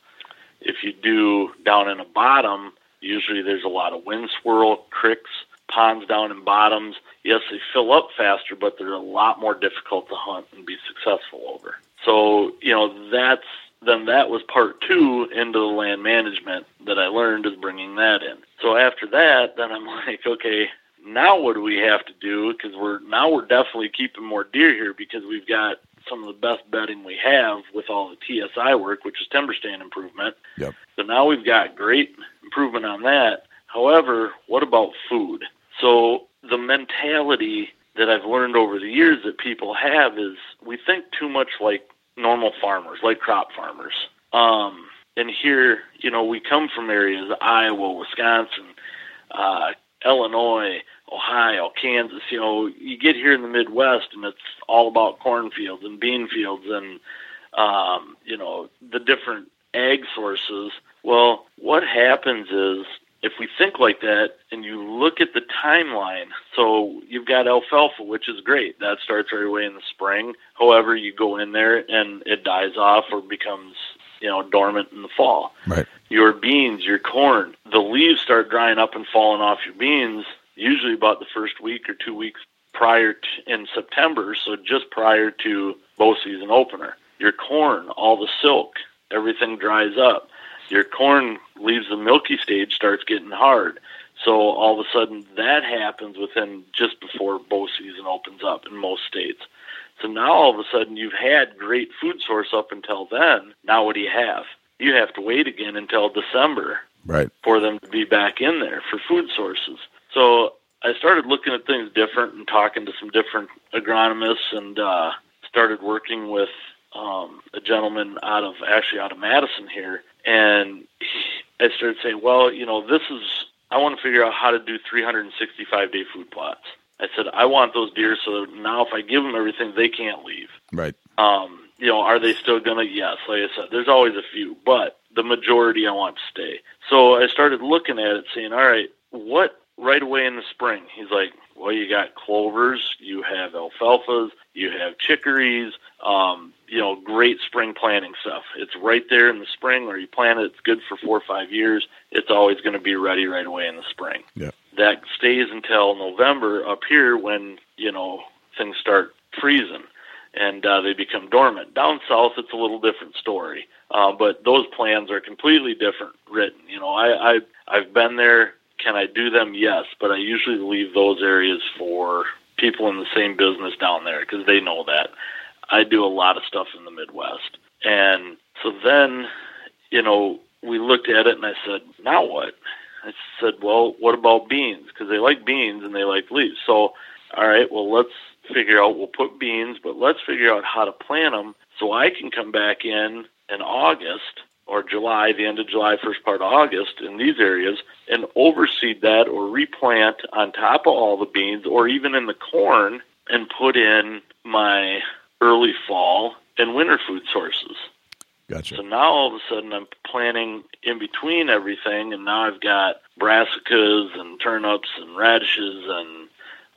If you do down in a bottom, usually there's a lot of wind swirl, creeks, ponds down in bottoms. Yes, they fill up faster, but they're a lot more difficult to hunt and be successful over. So, you know, that's then that was part two into the land management that I learned is bringing that in. So after that, then I'm like, okay, now what do we have to do? Because we're now we're definitely keeping more deer here because we've got some of the best bedding we have with all the TSI work, which is timber stand improvement. Yep. So now we've got great improvement on that. However, what about food? So the mentality that I've learned over the years that people have is we think too much like normal farmers, like crop farmers. Um, and here, you know, we come from areas Iowa, Wisconsin, uh, Illinois, Ohio, Kansas. You know, you get here in the Midwest, and it's all about cornfields and bean fields, and um, you know the different ag sources. Well, what happens is if we think like that and you look at the timeline, so you've got alfalfa, which is great. That starts right away in the spring. However, you go in there and it dies off or becomes, you know, dormant in the fall. Right. Your beans, your corn, the leaves start drying up and falling off your beans usually about the first week or two weeks prior to, in September, so just prior to bow season opener. Your corn, all the silk, everything dries up your corn leaves the milky stage, starts getting hard. So all of a sudden that happens within just before bow season opens up in most states. So now all of a sudden you've had great food source up until then. Now what do you have? You have to wait again until December Right. for them to be back in there for food sources. So I started looking at things different and talking to some different agronomists and uh, started working with um, a gentleman out of actually out of Madison here, and he, I started saying, well, you know, this is I want to figure out how to do 365 day food plots. I said I want those deer so now if I give them everything, they can't leave. Right. Um, you know, are they still gonna? Yes, like I said, there's always a few, but the majority I want to stay. So I started looking at it, saying, all right, what right away in the spring? He's like, well, you got clovers, you have alfalfas, you have chicories, um, you know, great spring planting stuff. It's right there in the spring, or you plant it. It's good for four or five years. It's always going to be ready right away in the spring. Yeah. That stays until November up here when you know things start freezing and uh, they become dormant. Down south, it's a little different story, uh, but those plans are completely different written. You know, I, I I've been there. Can I do them? Yes, but I usually leave those areas for people in the same business down there because they know that. I do a lot of stuff in the Midwest. And so then, you know, we looked at it and I said, now what? I said, well, what about beans? Because they like beans and they like leaves. So, all right, well, let's figure out, we'll put beans, but let's figure out how to plant them so I can come back in in August or July, the end of July, first part of August in these areas and overseed that or replant on top of all the beans or even in the corn and put in my early fall and winter food sources. Gotcha. So now all of a sudden I'm planting in between everything, and now I've got brassicas and turnips and radishes and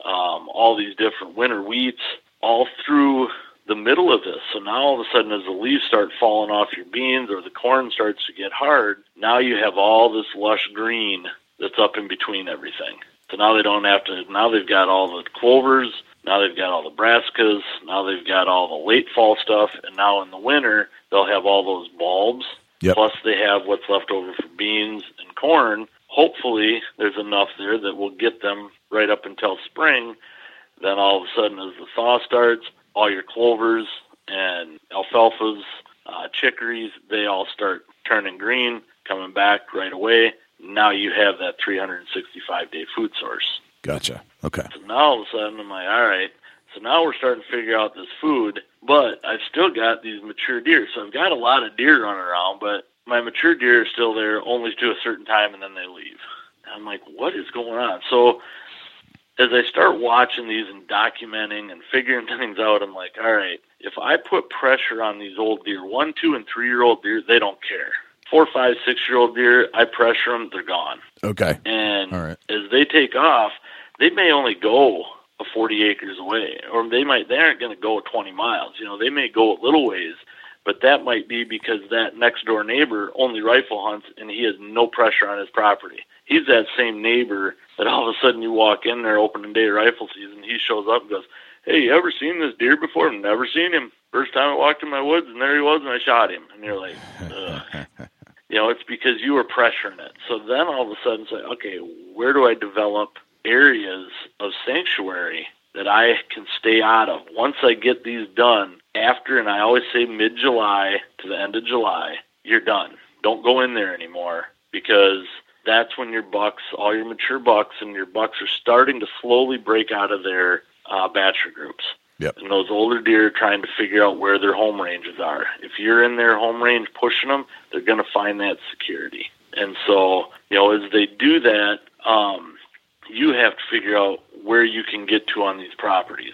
um, all these different winter wheats all through the middle of this. So now all of a sudden, as the leaves start falling off your beans or the corn starts to get hard, now you have all this lush green that's up in between everything. So now they don't have to. Now they've got all the clovers. Now they've got all the brassicas. Now they've got all the late fall stuff. And now in the winter, they'll have all those bulbs. Yep. Plus, they have what's left over for beans and corn. Hopefully, there's enough there that will get them right up until spring. Then all of a sudden, as the thaw starts, all your clovers and alfalfas, uh, chicories, they all start turning green, coming back right away. Now you have that 365 day food source. Gotcha. Okay. So now all of a sudden I'm like, all right. So now we're starting to figure out this food, but I've still got these mature deer. So I've got a lot of deer running around, but my mature deer are still there only to a certain time and then they leave. I'm like, what is going on? So as I start watching these and documenting and figuring things out, I'm like, all right, if I put pressure on these old deer, one, two, and three year old deer, they don't care. Four, five, six year old deer, I pressure them, they're gone. Okay. And right. as they take off, they may only go a 40 acres away, or they might they aren't going to go 20 miles. You know, they may go a little ways, but that might be because that next door neighbor only rifle hunts and he has no pressure on his property. He's that same neighbor that all of a sudden you walk in there opening day rifle season, he shows up and goes, "Hey, you ever seen this deer before?" Never seen him. First time I walked in my woods, and there he was, and I shot him. And you're like, Ugh. You know, it's because you were pressuring it. So then all of a sudden, say, okay, where do I develop areas of sanctuary that I can stay out of? Once I get these done, after, and I always say mid July to the end of July, you're done. Don't go in there anymore because that's when your bucks, all your mature bucks, and your bucks are starting to slowly break out of their uh, bachelor groups. Yep. And those older deer are trying to figure out where their home ranges are. If you're in their home range pushing them, they're going to find that security. And so, you know, as they do that, um, you have to figure out where you can get to on these properties.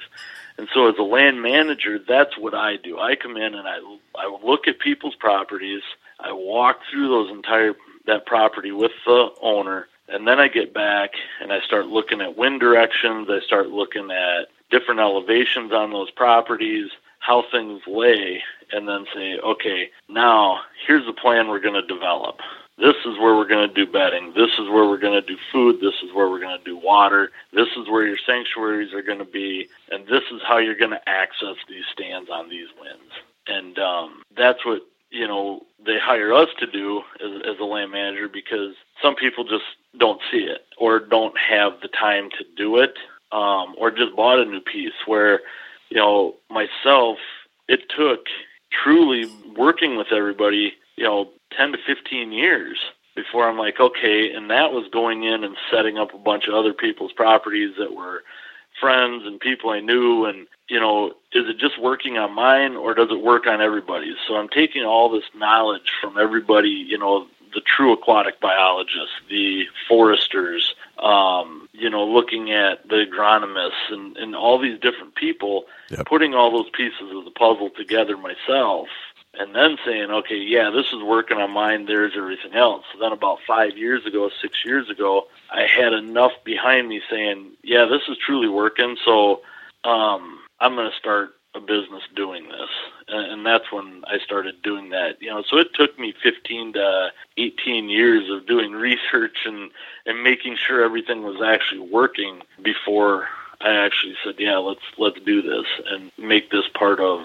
And so, as a land manager, that's what I do. I come in and I I look at people's properties. I walk through those entire that property with the owner, and then I get back and I start looking at wind directions. I start looking at different elevations on those properties, how things lay, and then say, okay, now here's the plan we're going to develop. This is where we're going to do bedding. This is where we're going to do food. This is where we're going to do water. This is where your sanctuaries are going to be. And this is how you're going to access these stands on these winds. And um, that's what, you know, they hire us to do as, as a land manager because some people just don't see it or don't have the time to do it um, or just bought a new piece where, you know, myself, it took truly working with everybody, you know, 10 to 15 years before I'm like, okay, and that was going in and setting up a bunch of other people's properties that were friends and people I knew and you know, is it just working on mine or does it work on everybody's? So I'm taking all this knowledge from everybody, you know, the true aquatic biologists, the foresters, um, you know, looking at the agronomists and, and all these different people, Yep. putting all those pieces of the puzzle together myself, and then saying, okay, yeah, this is working on mine, there's everything else. So then about five years ago, six years ago, I had enough behind me saying, yeah, this is truly working, so um, I'm going to start a business doing this. And, that's when I started doing that. You know, so it took me 15 to 18 years of doing research and and making sure everything was actually working before I actually said, yeah, let's let's do this and make this part of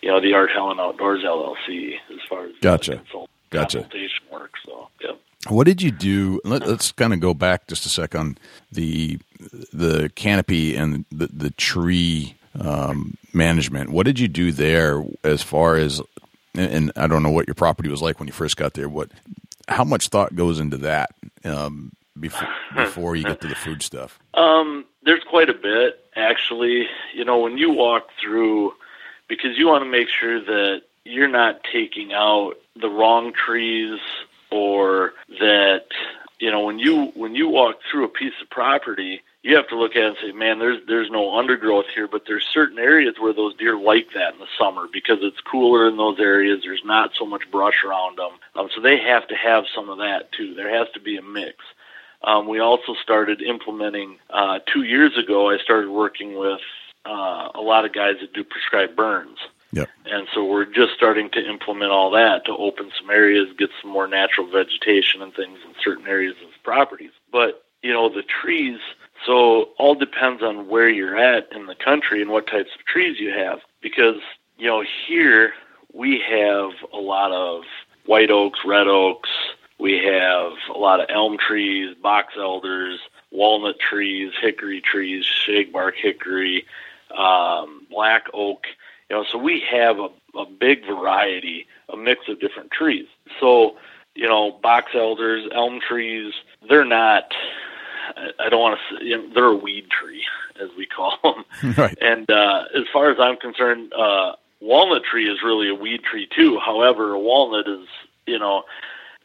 you know the Art Helin Outdoors LLC as far as Gotcha. consult- Gotcha. consultation work. So yeah. What did you do? Let, us kind of go back just a sec on the the canopy and the the tree um, management. What did you do there as far as, and I don't know what your property was like when you first got there. What, how much thought goes into that um, before before you get to the food stuff? Um, there's quite a bit actually. You know, when you walk through, because you want to make sure that you're not taking out the wrong trees or that you know when you when you walk through a piece of property you have to look at it and say man there's there's no undergrowth here but there's certain areas where those deer like that in the summer because it's cooler in those areas. There's not so much brush around them. Um, so they have to have some of that too. There has to be a mix. Um, we also started implementing uh, two years ago i started working with uh, a lot of guys that do prescribed burns. Yep. and so we're just starting to implement all that to open some areas, get some more natural vegetation and things in certain areas of properties. But, you know, the trees, so all depends on where you're at in the country and what types of trees you have. Because, you know, here we have a lot of white oaks, red oaks, we have a lot of elm trees, box elders, walnut trees, hickory trees, shagbark hickory, um, black oak you know, so we have a, a big variety, a mix of different trees. So, you know, box elders, elm trees, they're not. I don't want to say you know, they're a weed tree, as we call them. Right. And uh, as far as I'm concerned, uh, walnut tree is really a weed tree too. However, a walnut is, you know,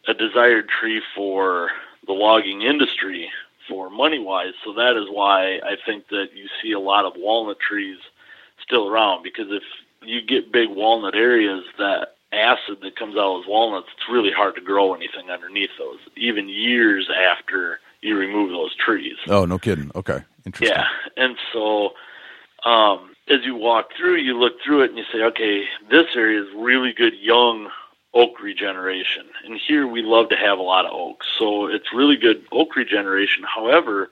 a desired tree for the logging industry for money wise. So that is why I think that you see a lot of walnut trees still around because if you get big walnut areas, that acid that comes out of those walnuts, it's really hard to grow anything underneath those, even years after you remove those trees. Oh, no kidding. Okay, interesting. Yeah, and so um, as you walk through, you look through it and you say, okay, this area is really good young oak regeneration, and here we love to have a lot of oaks, so it's really good oak regeneration. However,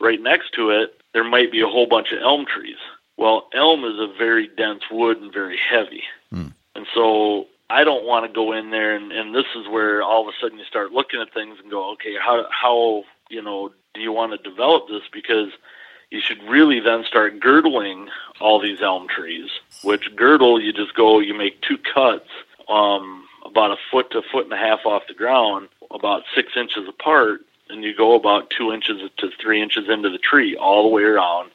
right next to it, there might be a whole bunch of elm trees. Well, elm is a very dense wood and very heavy. Hmm. And so I don't want to go in there and, and this is where all of a sudden you start looking at things and go, okay, how how you know do you want to develop this? Because you should really then start girdling all these elm trees. Which girdle you just go, you make two cuts, um, about a foot to a foot and a half off the ground, about six inches apart, and you go about two inches to three inches into the tree all the way around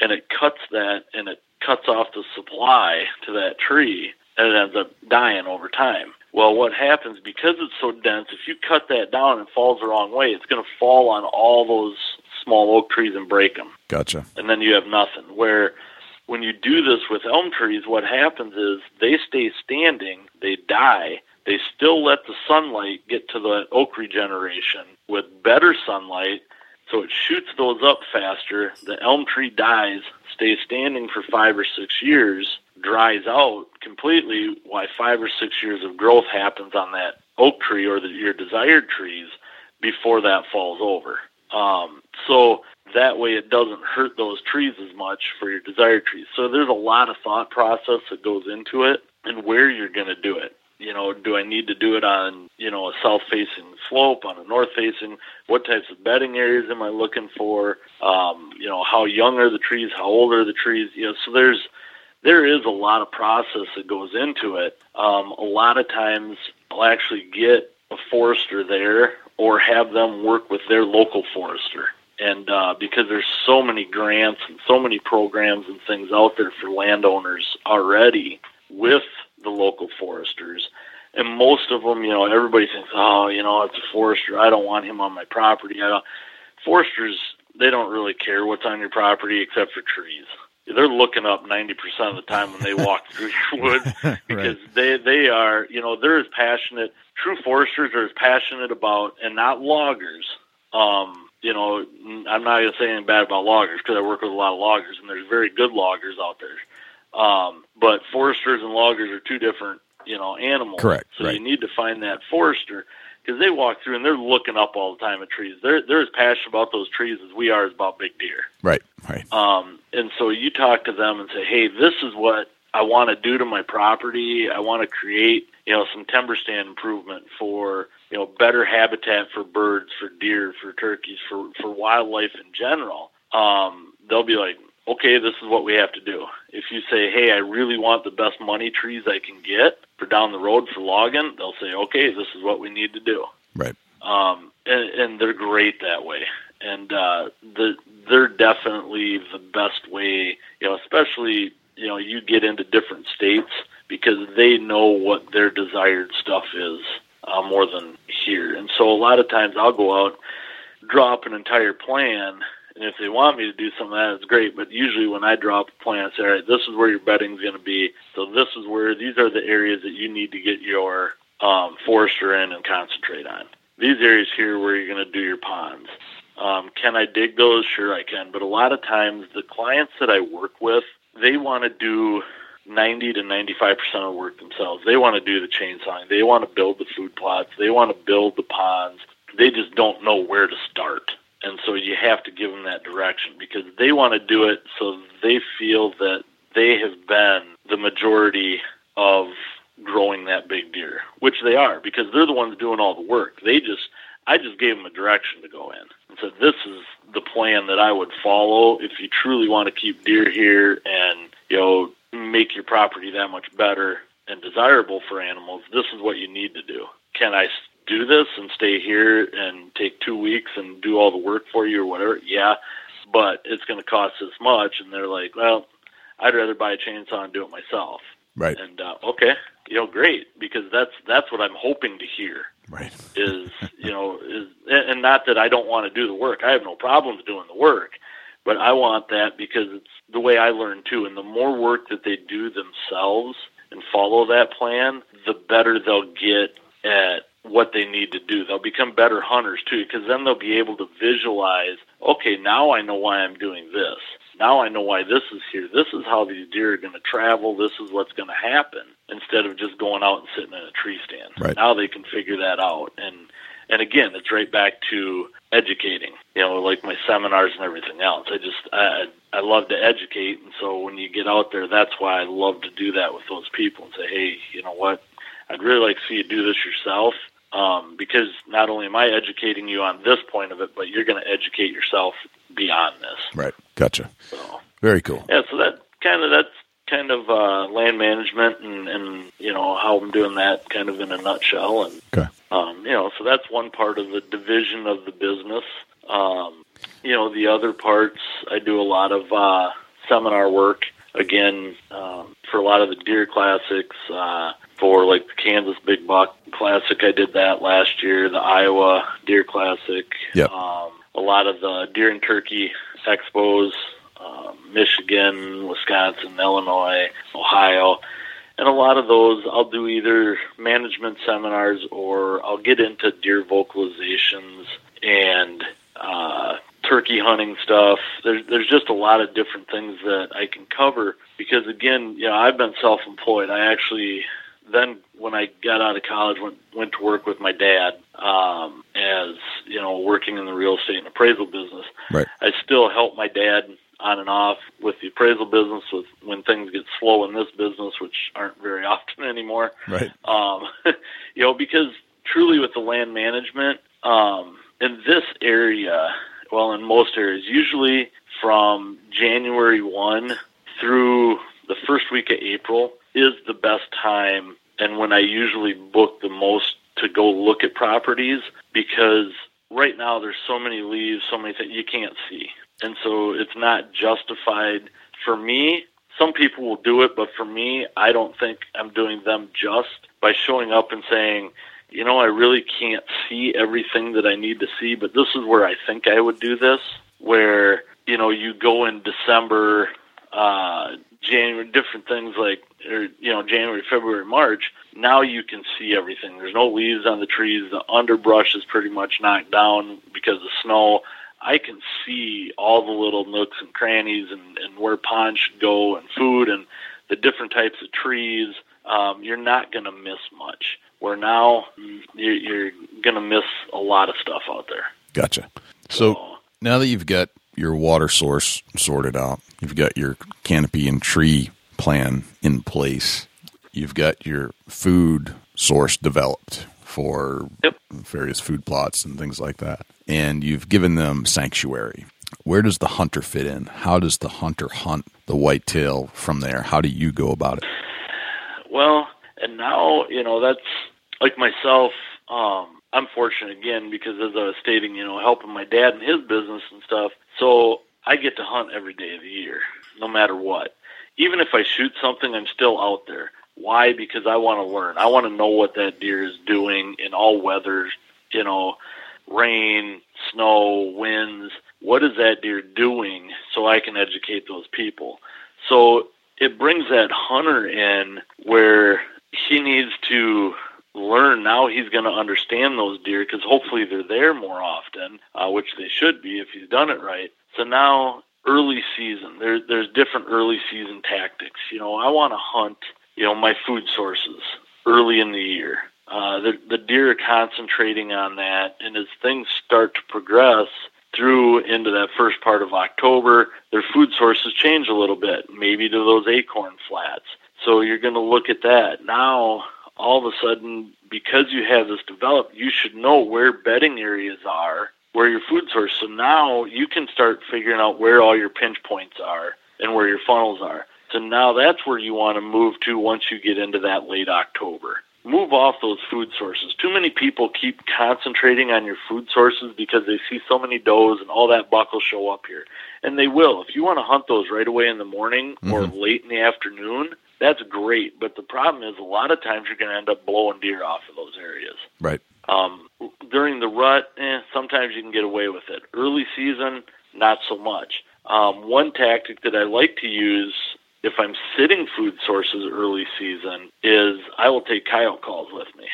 and it cuts that and it cuts off the supply to that tree and it ends up dying over time. Well, what happens because it's so dense, if you cut that down and it falls the wrong way, it's going to fall on all those small oak trees and break them. Gotcha. And then you have nothing. Where when you do this with elm trees, what happens is they stay standing, they die, they still let the sunlight get to the oak regeneration with better sunlight so it shoots those up faster. The elm tree dies, stays standing for five or six years, dries out completely, why five or six years of growth happens on that oak tree or the, your desired trees before that falls over. Um, so that way it doesn't hurt those trees as much for your desired trees. So there's a lot of thought process that goes into it and where you're going to do it you know, do I need to do it on, you know, a south facing slope, on a north facing? What types of bedding areas am I looking for? Um, you know, how young are the trees? How old are the trees? You know, so there's there is a lot of process that goes into it. Um, a lot of times I'll actually get a forester there or have them work with their local forester. And uh, because there's so many grants and so many programs and things out there for landowners already with the local foresters. And most of them, you know, everybody thinks, oh, you know, it's a forester. I don't want him on my property. I don't. Foresters, they don't really care what's on your property except for trees. They're looking up 90% of the time when they walk through your woods because Right. they they are, you know, they're as passionate. True foresters are as passionate about, and not loggers. Um, you know, I'm not going to say anything bad about loggers because I work with a lot of loggers, and there's very good loggers out there. Um, but foresters and loggers are two different, you know, animals. Correct, So right. you need to find that forester because they walk through and they're looking up all the time at trees. They're they're as passionate about those trees as we are about big deer. Right. Right. Um, and so you talk to them and say, hey, this is what I want to do to my property. I want to create, you know, some timber stand improvement for, you know, better habitat for birds, for deer, for turkeys, for, for wildlife in general. Um, they'll be like, okay, this is what we have to do. If you say, hey, I really want the best money trees I can get for down the road for logging, they'll say, okay, this is what we need to do. Right. Um, and, and they're great that way. And uh, the, they're definitely the best way, you know, especially, you know, you get into different states because they know what their desired stuff is uh, more than here. And so a lot of times I'll go out, draw up an entire plan, and if they want me to do some of that, it's great. But usually when I draw up a plan, I say, all right, this is where your bedding's going to be. So this is where these are the areas that you need to get your um, forester in and concentrate on. These areas here where you're going to do your ponds. Um, can I dig those? Sure, I can. But a lot of times, the clients that I work with, they want to do 90 to 95 percent of the work themselves. They want to do the chainsawing. They want to build the food plots. They want to build the ponds. They just don't know where to start. And so you have to give them that direction because they want to do it so they feel that they have been the majority of growing that big deer, which they are because they're the ones doing all the work. They just, I just gave them a direction to go in and said, this is the plan that I would follow if you truly want to keep deer here and, you know, make your property that much better and desirable for animals. This is what you need to do. Can I do this and stay here and take two weeks and do all the work for you or whatever? Yeah, but it's going to cost this much. And they're like, well, I'd rather buy a chainsaw and do it myself. Right. And uh, okay, you know, great because that's that's what I'm hoping to hear. Right. is you know is and not that I don't want to do the work. I have no problems doing the work, but I want that because it's the way I learn too. And the more work that they do themselves and follow that plan, the better they'll get at what they need to do. They'll become better hunters too, because then they'll be able to visualize, okay, now I know why I'm doing this. Now I know why this is here. This is how these deer are going to travel. This is what's going to happen instead of just going out and sitting in a tree stand. Right. Now they can figure that out. And and again, it's right back to educating. You know, like my seminars and everything else. I just I I love to educate, and so when you get out there, that's why I love to do that with those people and say, hey, you know what? I'd really like to see you do this yourself um, because not only am I educating you on this point of it, but you're going to educate yourself beyond this. Right. Gotcha. So Very cool. yeah, so that kind of that's kind of uh, land management and, and you know how I'm doing that kind of in a nutshell, and Okay. um, you know so that's one part of the division of the business. Um, you know the other parts I do a lot of uh, seminar work again um, for a lot of the deer classics. Uh, for like the Kansas Big Buck Classic, I did that last year. The Iowa Deer Classic. Yep. Um, a lot of the deer and turkey expos, um, Michigan, Wisconsin, Illinois, Ohio, and a lot of those I'll do either management seminars or I'll get into deer vocalizations and uh, turkey hunting stuff. There's there's just a lot of different things that I can cover because again, you know, I've been self-employed. I actually then when I got out of college went went to work with my dad um, as you know working in the real estate and appraisal business. Right. I still help my dad on and off with the appraisal business with when things get slow in this business, which aren't very often anymore. Right. Um, you know, because truly with the land management um, in this area, well, in most areas, usually from January one through the first week of April is the best time, and when I usually book the most to go look at properties because right now there's so many leaves, so many things you can't see. And so it's not justified for me. Some people will do it, but for me, I don't think I'm doing them just by showing up and saying, you know, I really can't see everything that I need to see, but this is where I think I would do this, where, you know, you go in December, uh, January, different things like, or, you know, January, February, March, now you can see everything. There's no leaves on the trees. The underbrush is pretty much knocked down because of snow. I can see all the little nooks and crannies and, and where ponds should go and food and the different types of trees. Um, you're not going to miss much. Where now you're, you're going to miss a lot of stuff out there. Gotcha. So now that you've got your water source sorted out, you've got your canopy and tree plan in place, you've got your food source developed for Yep. various food plots and things like that, and you've given them sanctuary. Where does the hunter fit in? How does the hunter hunt the whitetail from there? How do you go about it? Well, and now you know that's like myself. Um, I'm fortunate again because as I was stating, you know, helping my dad in his business and stuff. So I get to hunt every day of the year, no matter what. Even if I shoot something, I'm still out there. Why? Because I want to learn. I want to know what that deer is doing in all weathers, you know, rain, snow, winds. What is that deer doing so I can educate those people? So it brings that hunter in where he needs to learn now he's going to understand those deer because hopefully they're there more often, uh, which they should be if he's done it right. So now early season, there, there's different early season tactics. You know, I want to hunt, you know, my food sources early in the year. Uh, the, the deer are concentrating on that, and as things start to progress through into that first part of October, their food sources change a little bit, maybe to those acorn flats. So you're going to look at that. Now, all of a sudden, because you have this developed, you should know where bedding areas are, where your food source. So now you can start figuring out where all your pinch points are and where your funnels are. So now that's where you want to move to once you get into that late October. Move off those food sources. Too many people keep concentrating on your food sources because they see so many does and all that buck will show up here. And they will. If you want to hunt those right away in the morning mm-hmm. or late in the afternoon, that's great. But the problem is a lot of times you're going to end up blowing deer off of those areas. Right. Um, during the rut, eh, sometimes you can get away with it. Early season, not so much. Um, one tactic that I like to use if I'm sitting food sources early season is I will take coyote calls with me.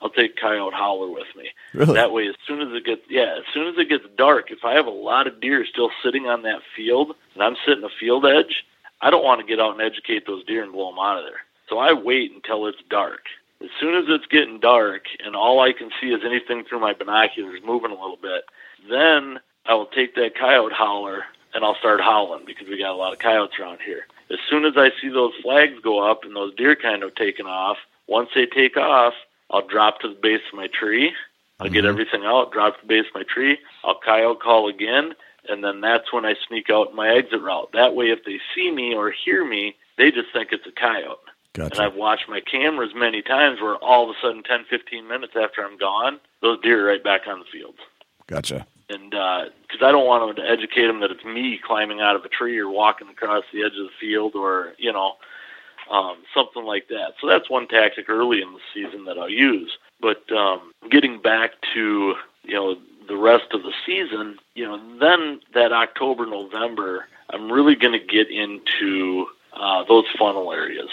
I'll take coyote howler with me. Really? That way, as soon as it gets yeah, as soon as it gets dark, if I have a lot of deer still sitting on that field and I'm sitting a field edge, I don't want to get out and educate those deer and blow them out of there. So I wait until it's dark. As soon as it's getting dark and all I can see is anything through my binoculars moving a little bit, then I will take that coyote howler and I'll start howling because we got a lot of coyotes around here. As soon as I see those flags go up and those deer kind of taking off, once they take off, I'll drop to the base of my tree. I'll mm-hmm. get everything out, drop to the base of my tree. I'll coyote call again, and then that's when I sneak out my exit route. That way, if they see me or hear me, they just think it's a coyote. Gotcha. And I've watched my cameras many times where all of a sudden, 10, 15 minutes after I'm gone, those deer are right back on the field. Gotcha. And because uh, I don't want them to educate them that it's me climbing out of a tree or walking across the edge of the field or, you know, um, something like that. So that's one tactic early in the season that I'll use. But um, getting back to, you know, the rest of the season, you know, then that October, November, I'm really going to get into uh, those funnel areas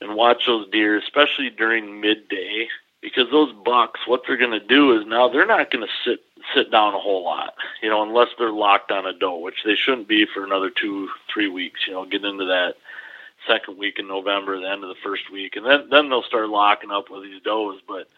and watch those deer, especially during midday, because those bucks, what they're going to do is now they're not going to sit sit down a whole lot, you know, unless they're locked on a doe, which they shouldn't be for another two, three weeks. You know, get into that second week in November, the end of the first week, and then then they'll start locking up with these does. But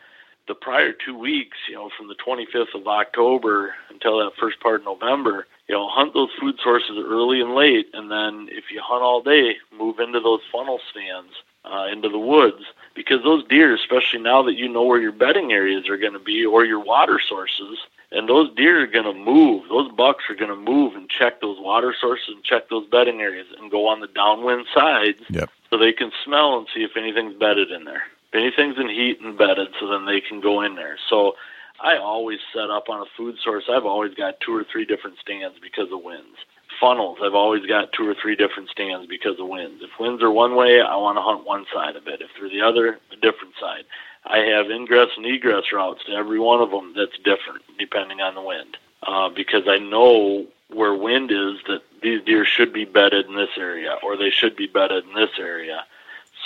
the prior two weeks, you know, from the 25th of October until that first part of November, you know, hunt those food sources early and late, and then if you hunt all day, move into those funnel stands, uh, into the woods, because those deer, especially now that you know where your bedding areas are going to be or your water sources, and those deer are going to move. Those bucks are going to move and check those water sources and check those bedding areas and go on the downwind sides yep. so they can smell and see if anything's bedded in there. Anything's in heat and bedded, so then they can go in there. So I always set up on a food source. I've always got two or three different stands because of winds. Funnels, I've always got two or three different stands because of winds. If winds are one way, I want to hunt one side of it. If they're the other, a different side. I have ingress and egress routes to every one of them that's different depending on the wind. Uh, because I know where wind is that these deer should be bedded in this area or they should be bedded in this area.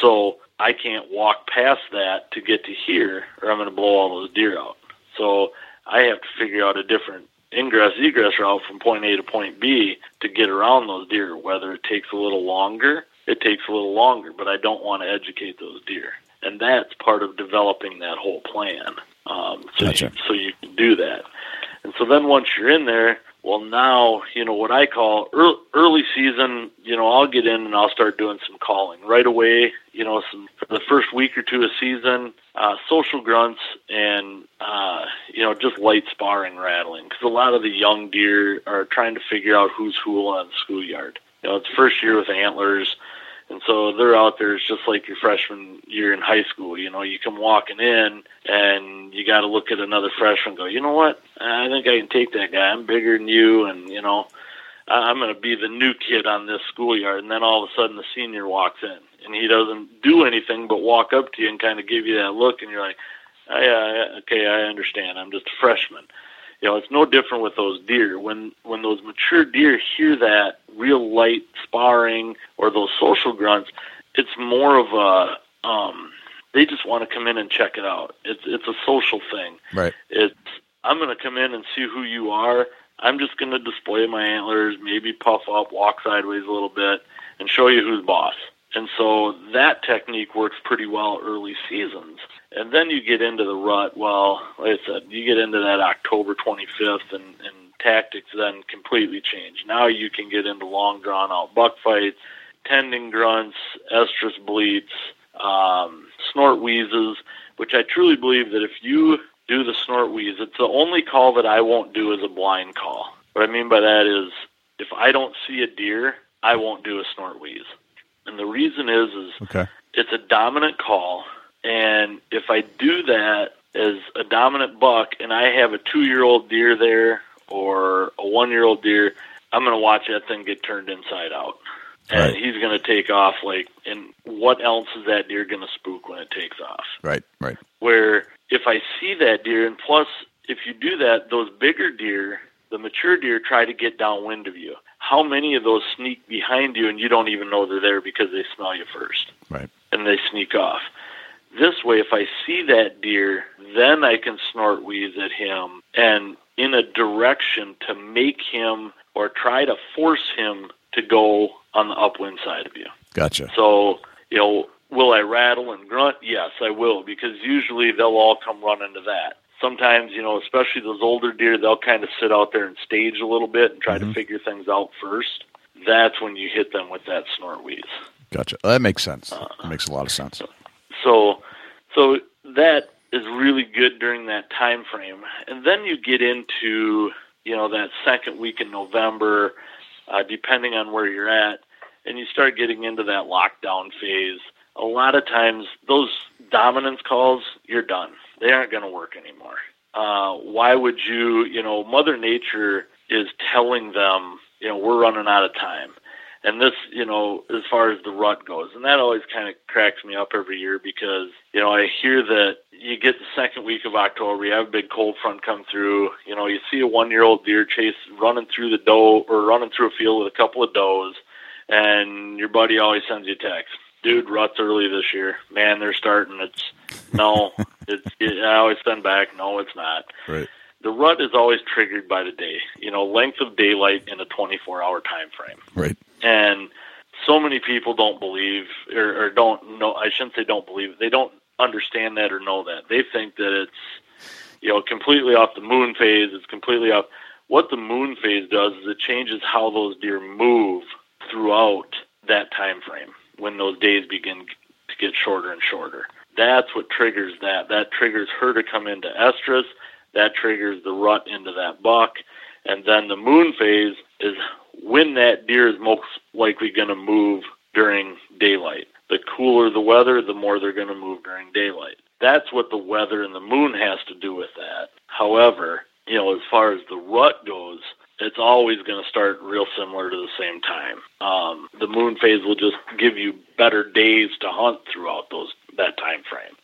So I can't walk past that to get to here or I'm going to blow all those deer out. So I have to figure out a different ingress egress route from point A to point B to get around those deer. Whether it takes a little longer, it takes a little longer, but I don't want to educate those deer and that's part of developing that whole plan. Um, so, gotcha. you, so you can do that. And so then once you're in there, Well, now, you know, what I call early, early season, you know, I'll get in and I'll start doing some calling right away, you know, some, for the first week or two of season, uh, social grunts and, uh, you know, just light sparring rattling because a lot of the young deer are trying to figure out who's who on the schoolyard. You know, it's first year with antlers. And so they're out there. It's just like your freshman year in high school. You know, you come walking in and you got to look at another freshman and go, you know what? I think I can take that guy. I'm bigger than you. And, you know, I'm going to be the new kid on this schoolyard. And then all of a sudden the senior walks in and he doesn't do anything but walk up to you and kind of give you that look. And you're like, oh, yeah, okay, I understand. I'm just a freshman you know, it's no different with those deer. When when those mature deer hear that real light sparring or those social grunts, it's more of a um, they just want to come in and check it out. It's it's a social thing. Right. It's I'm going to come in and see who you are. I'm just going to display my antlers, maybe puff up, walk sideways a little bit, and show you who's boss. And so that technique works pretty well early seasons. And then you get into the rut. Well, like I said, you get into that October 25th, and, and tactics then completely change. Now you can get into long, drawn out buck fights, tending grunts, estrus bleats, um, snort wheezes, which I truly believe that if you do the snort wheeze, it's the only call that I won't do as a blind call. What I mean by that is if I don't see a deer, I won't do a snort wheeze. And the reason is is Okay. it's a dominant call and if I do that as a dominant buck and I have a two year old deer there or a one year old deer, I'm going to watch that thing get turned inside out. And Right. he's going to take off like, and what else is that deer going to spook when it takes off? Right. Right. Where if I see that deer, and plus, if you do that, those bigger deer, the mature deer, try to get downwind of you. How many of those sneak behind you and you don't even know they're there because they smell you first? Right. and they sneak off. This way, if I see that deer, then I can snort wheeze at him and in a direction to make him or try to force him to go on the upwind side of you. Gotcha. So, you know, will I rattle and grunt? Yes, I will, because usually they'll all come running to that. Sometimes, you know, especially those older deer, they'll kind of sit out there and stage a little bit and try to figure things out first. That's when you hit them with that snort wheeze. Gotcha. That makes sense. That makes a lot of sense. So, so that is really good during that time frame, and then you get into you know that second week in November, uh, depending on where you're at, and you start getting into that lockdown phase. A lot of times, those dominance calls, you're done. They aren't going to work anymore. Uh, why would you? You know, Mother Nature is telling them, you know, we're running out of time and this, you know, as far as the rut goes, and that always kind of cracks me up every year because, you know, I hear that you get the second week of October, you have a big cold front come through, you know, you see a one year old deer chase running through the doe or running through a field with a couple of does, and your buddy always sends you a text. Dude, rut's early this year. Man, they're starting. It's no, it's. It, I always send back. No, it's not Right. the rut is always triggered by the day you know length of daylight in a 24 hour time frame Right. and so many people don't believe or, or don't know i shouldn't say don't believe they don't understand that or know that they think that it's you know completely off the moon phase it's completely off what the moon phase does is it changes how those deer move throughout that time frame when those days begin to get shorter and shorter that's what triggers that that triggers her to come into estrus that triggers the rut into that buck. And then the moon phase is when that deer is most likely going to move during daylight. The cooler the weather, the more they're going to move during daylight. That's what the weather and the moon has to do with that. However, you know, as far as the rut goes, it's always going to start real similar to the same time. Um, the moon phase will just give you better days to hunt throughout those that time frame.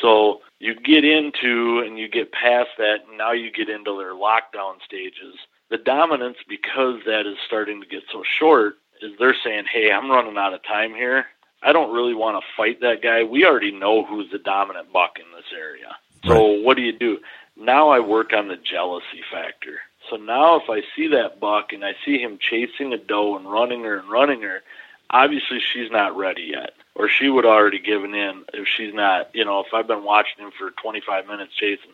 So you get into and you get past that, and now you get into their lockdown stages. The dominance, because that is starting to get so short, is they're saying, hey, I'm running out of time here. I don't really want to fight that guy. We already know who's the dominant buck in this area. So what do you do? Now I work on the jealousy factor. So now if I see that buck and I see him chasing a doe and running her and running her, obviously she's not ready yet. Or she would already given in if she's not, you know, if I've been watching him for 25 minutes chasing.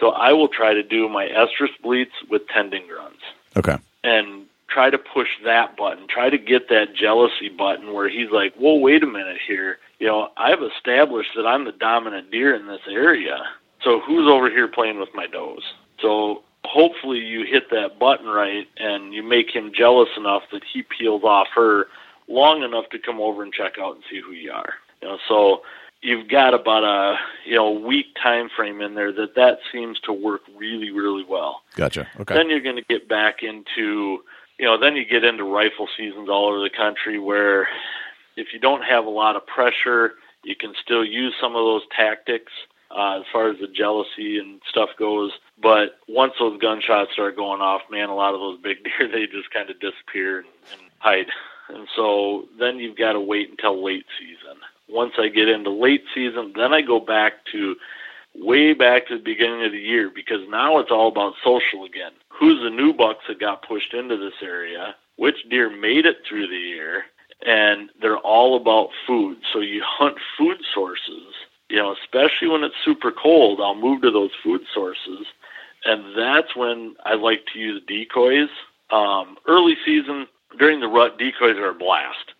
So I will try to do my estrus bleats with tending grunts. Okay. and try to push that button. Try to get that jealousy button where he's like, "Whoa, wait a minute here. You know, I've established that I'm the dominant deer in this area. So who's over here playing with my does?" So hopefully you hit that button right and you make him jealous enough that he peels off her long enough to come over and check out and see who you are. You know, so you've got about a you know week time frame in there that that seems to work really really well. Gotcha. Okay. Then you're going to get back into you know then you get into rifle seasons all over the country where if you don't have a lot of pressure, you can still use some of those tactics uh, as far as the jealousy and stuff goes. But once those gunshots start going off, man, a lot of those big deer they just kind of disappear and, and hide. And so then you've got to wait until late season. Once I get into late season, then I go back to way back to the beginning of the year because now it's all about social again. Who's the new bucks that got pushed into this area? Which deer made it through the year? And they're all about food. So you hunt food sources, you know, especially when it's super cold, I'll move to those food sources. And that's when I like to use decoys. Um, early season, during the rut, decoys are a blast.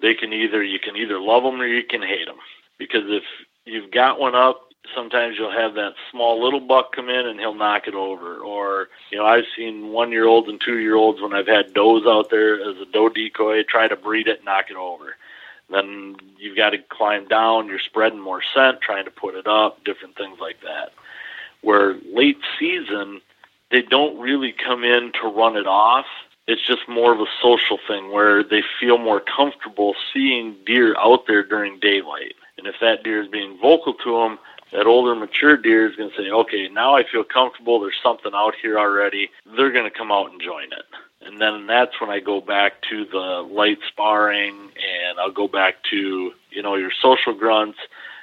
They can either, you can either love them or you can hate them. Because if you've got one up, sometimes you'll have that small little buck come in and he'll knock it over. Or, you know, I've seen one year olds and two year olds when I've had does out there as a doe decoy try to breed it, knock it over. Then you've got to climb down, you're spreading more scent, trying to put it up, different things like that. Where late season, they don't really come in to run it off. It's just more of a social thing where they feel more comfortable seeing deer out there during daylight. And if that deer is being vocal to them, that older mature deer is going to say, okay, now I feel comfortable. There's something out here already. They're going to come out and join it. And then that's when I go back to the light sparring and I'll go back to, you know, your social grunts,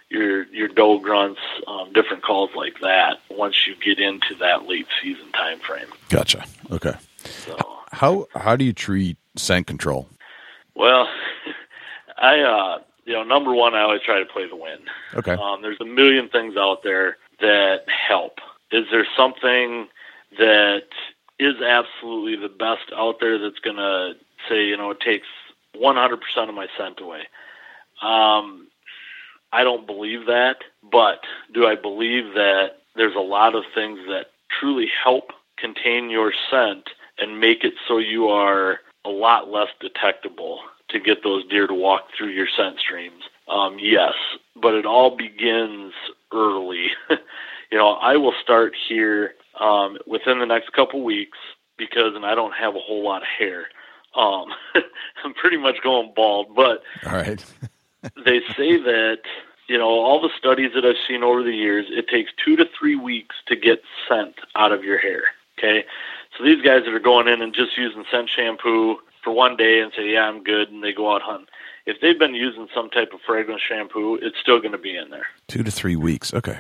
your, your doe grunts, um, different calls like that once you get into that late season time frame. Gotcha. Okay. So, How how do you treat scent control? well, I, uh, you know, number one, I always try to play the win. Okay. Um, there's a million things out there that help. Is there something that is absolutely the best out there that's going to say, you know, it takes 100% of my scent away? Um, I don't believe that, but do I believe that there's a lot of things that truly help contain your scent and make it so you are a lot less detectable to get those deer to walk through your scent streams? Um, yes, but it all begins early. you know, I will start here um, within the next couple weeks because, and I don't have a whole lot of hair. Um, I'm pretty much going bald, but All right. they say that you know all the studies that I've seen over the years, it takes two to three weeks to get scent out of your hair. Okay, so these guys that are going in and just using scent shampoo for one day and say, "Yeah, I'm good," and they go out hunting. If they've been using some type of fragrance shampoo, it's still going to be in there. Two to three weeks. Okay.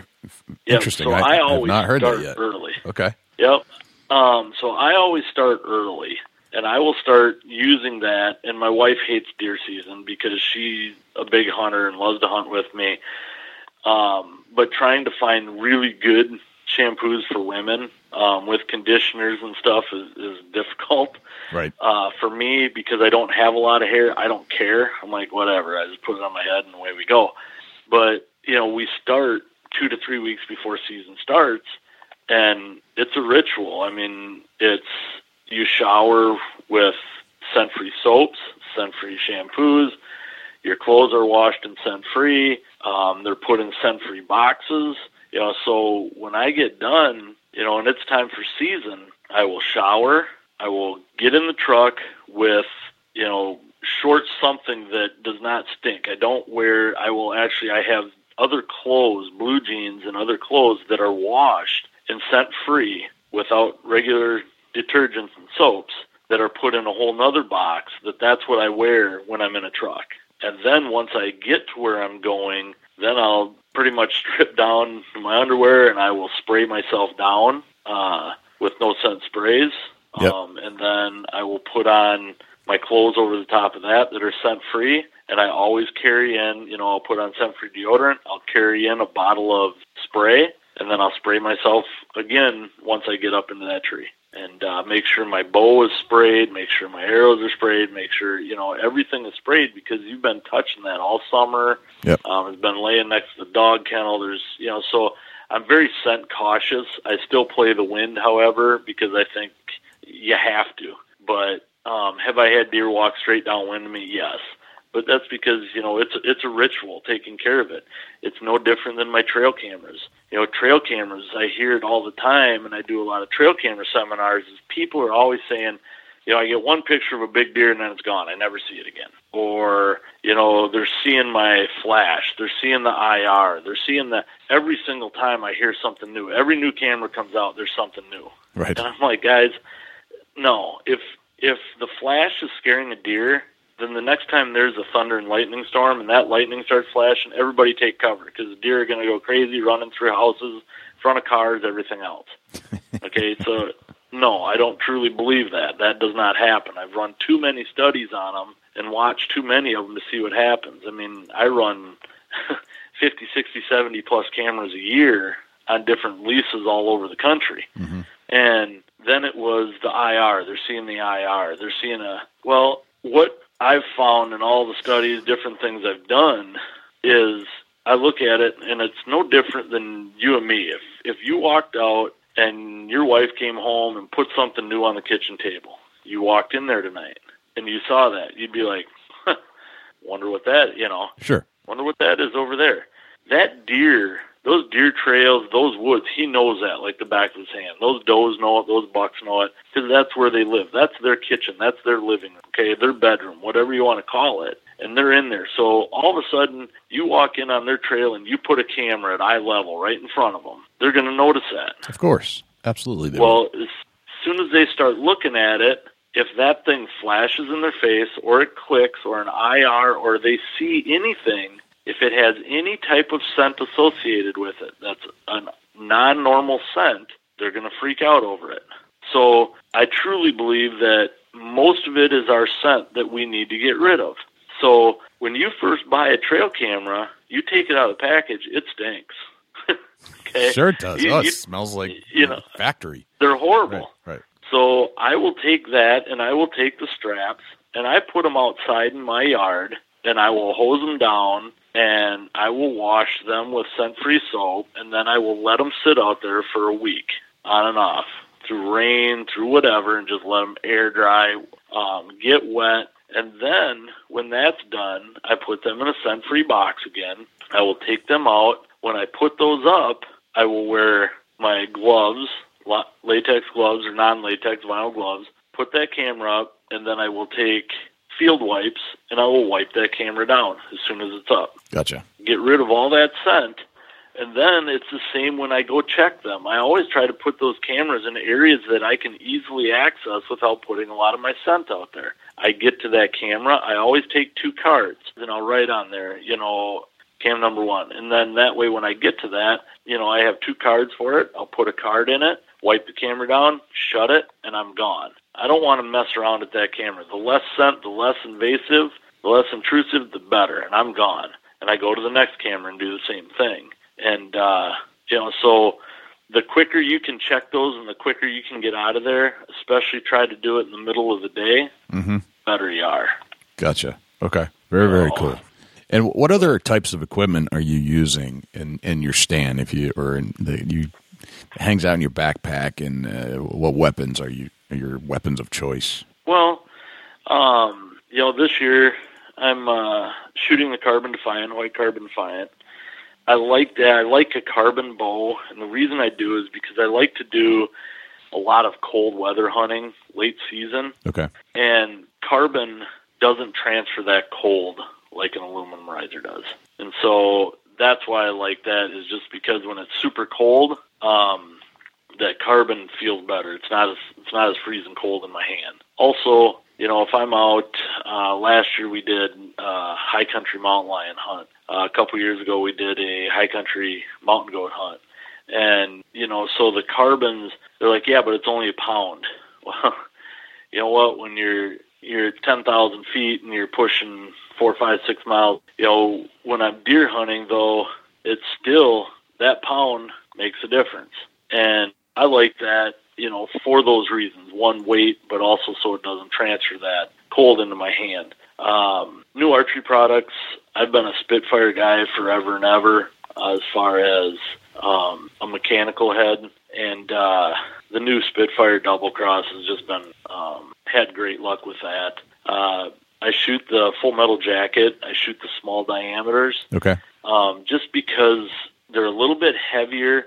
Yeah, Interesting. So I, I, I have always not heard start that yet. early. Okay. Yep. Um, so I always start early, and I will start using that. And my wife hates deer season because she's a big hunter and loves to hunt with me. Um, but trying to find really good shampoos for women um, with conditioners and stuff is, is difficult. Right. Uh, for me, because I don't have a lot of hair, I don't care. I'm like, whatever. I just put it on my head and away we go. But you know, we start two to three weeks before season starts, and it's a ritual. I mean, it's you shower with scent-free soaps, scent-free shampoos. Your clothes are washed and scent-free. Um, they're put in scent-free boxes. You know, so when I get done, you know, and it's time for season, I will shower. I will get in the truck with, you know, short something that does not stink. I don't wear. I will actually. I have other clothes, blue jeans, and other clothes that are washed and scent free without regular detergents and soaps that are put in a whole nother box. That that's what I wear when I'm in a truck. And then once I get to where I'm going, then I'll pretty much strip down my underwear and I will spray myself down uh, with no scent sprays. Yep. Um, and then I will put on my clothes over the top of that that are scent free. And I always carry in, you know, I'll put on scent free deodorant. I'll carry in a bottle of spray, and then I'll spray myself again once I get up into that tree. And uh, make sure my bow is sprayed, make sure my arrows are sprayed, make sure you know everything is sprayed because you've been touching that all summer. Yep. Um, it's been laying next to the dog kennel. There's you know so I'm very scent cautious. I still play the wind, however, because I think you have to. But um, have I had deer walk straight downwind of me? Yes. But that's because you know it's it's a ritual taking care of it. It's no different than my trail cameras. You know, trail cameras. I hear it all the time, and I do a lot of trail camera seminars. Is people are always saying, you know, I get one picture of a big deer and then it's gone. I never see it again. Or, you know, they're seeing my flash. They're seeing the IR. They're seeing the every single time I hear something new. Every new camera comes out, there's something new. Right. And I'm like, guys, no. If if the flash is scaring a deer, then the next time there's a thunder and lightning storm and that lightning starts flashing, everybody take cover because the deer are going to go crazy running through houses, front of cars, everything else. okay, so no, I don't truly believe that. That does not happen. I've run too many studies on them and watched too many of them to see what happens. I mean, I run 50, 60, 70 plus cameras a year on different leases all over the country. Mm-hmm. And then it was the IR. They're seeing the IR. They're seeing a, well, what I've found in all the studies, different things I've done, is I look at it and it's no different than you and me. If if you walked out and your wife came home and put something new on the kitchen table, you walked in there tonight and you saw that, you'd be like, huh, wonder what that, you know, Sure. wonder what that is over there. That deer, those deer trails, those woods, he knows that like the back of his hand. Those does know it, those bucks know it, because that's where they live. That's their kitchen, that's their living room, okay, their bedroom, whatever you want to call it. And they're in there. So all of a sudden, you walk in on their trail and you put a camera at eye level right in front of them. They're going to notice that. Of course. Absolutely. they Well, as soon as they start looking at it, if that thing flashes in their face or it clicks or an IR or they see anything, if it has any type of scent associated with it, that's a non normal scent, they're going to freak out over it. So I truly believe that most of it is our scent that we need to get rid of. So when you first buy a trail camera, you take it out of the package, it stinks. okay? Sure it does. You- oh, it you- smells like you know, factory. they're horrible. Right. Right. So I will take that and I will take the straps and I put them outside in my yard and I will hose them down and I will wash them with scent free soap and then I will let them sit out there for a week on and off through rain, through whatever, and just let them air dry, um, get wet. And then when that's done, I put them in a scent free box again. I will take them out. When I put those up, I will wear my gloves, latex gloves or non latex vinyl gloves, put that camera up, and then I will take field wipes and I will wipe that camera down as soon as it's up Gotcha. get rid of all that scent. And then it's the same when I go check them. I always try to put those cameras in areas that I can easily access without putting a lot of my scent out there. I get to that camera, I always take two cards and I'll write on there, you know, cam number one. And then that way when I get to that, you know, I have two cards for it. I'll put a card in it, wipe the camera down, shut it, and I'm gone. I don't want to mess around at that camera. The less scent, the less invasive, the less intrusive, the better. And I'm gone. And I go to the next camera and do the same thing. And, uh, you know, so the quicker you can check those and the quicker you can get out of there, especially try to do it in the middle of the day, Mm-hmm. better you are. Gotcha. Okay. Very very cool. And what other types of equipment are you using in, in your stand? If you or in the you hangs out in your backpack, and uh, what weapons are you your weapons of choice? Well, um, you know, this year I'm uh, shooting the Carbon Defiant, white Carbon Defiant. I like that. I like a carbon bow, and the reason I do is because I like to do a lot of cold weather hunting late season, Okay. and carbon doesn't transfer that cold like an aluminum riser does. And so that's why I like that is just because when it's super cold, um, that carbon feels better. It's not as it's not as freezing cold in my hand. Also, you know, if I'm out, uh, last year we did uh, high country mountain lion hunt. Uh, a couple years ago we did a high country mountain goat hunt, and you know, so the carbons they're like, yeah, but it's only a pound. Well, you know what? When you're you're ten thousand feet and you're pushing four, five, six miles, you know, when I'm deer hunting though, it's still that pound makes a difference. And I like that you know, for those reasons. One, weight, but also so it doesn't transfer that cold into my hand. Um, new archery products. I've been a Spitfire guy forever and ever uh, as far as um, a mechanical head, and uh, the new Spitfire Double Cross has just been um, had great luck with that. Uh, I shoot the full metal jacket. I shoot the small diameters. Okay. Um, just because they're a little bit heavier.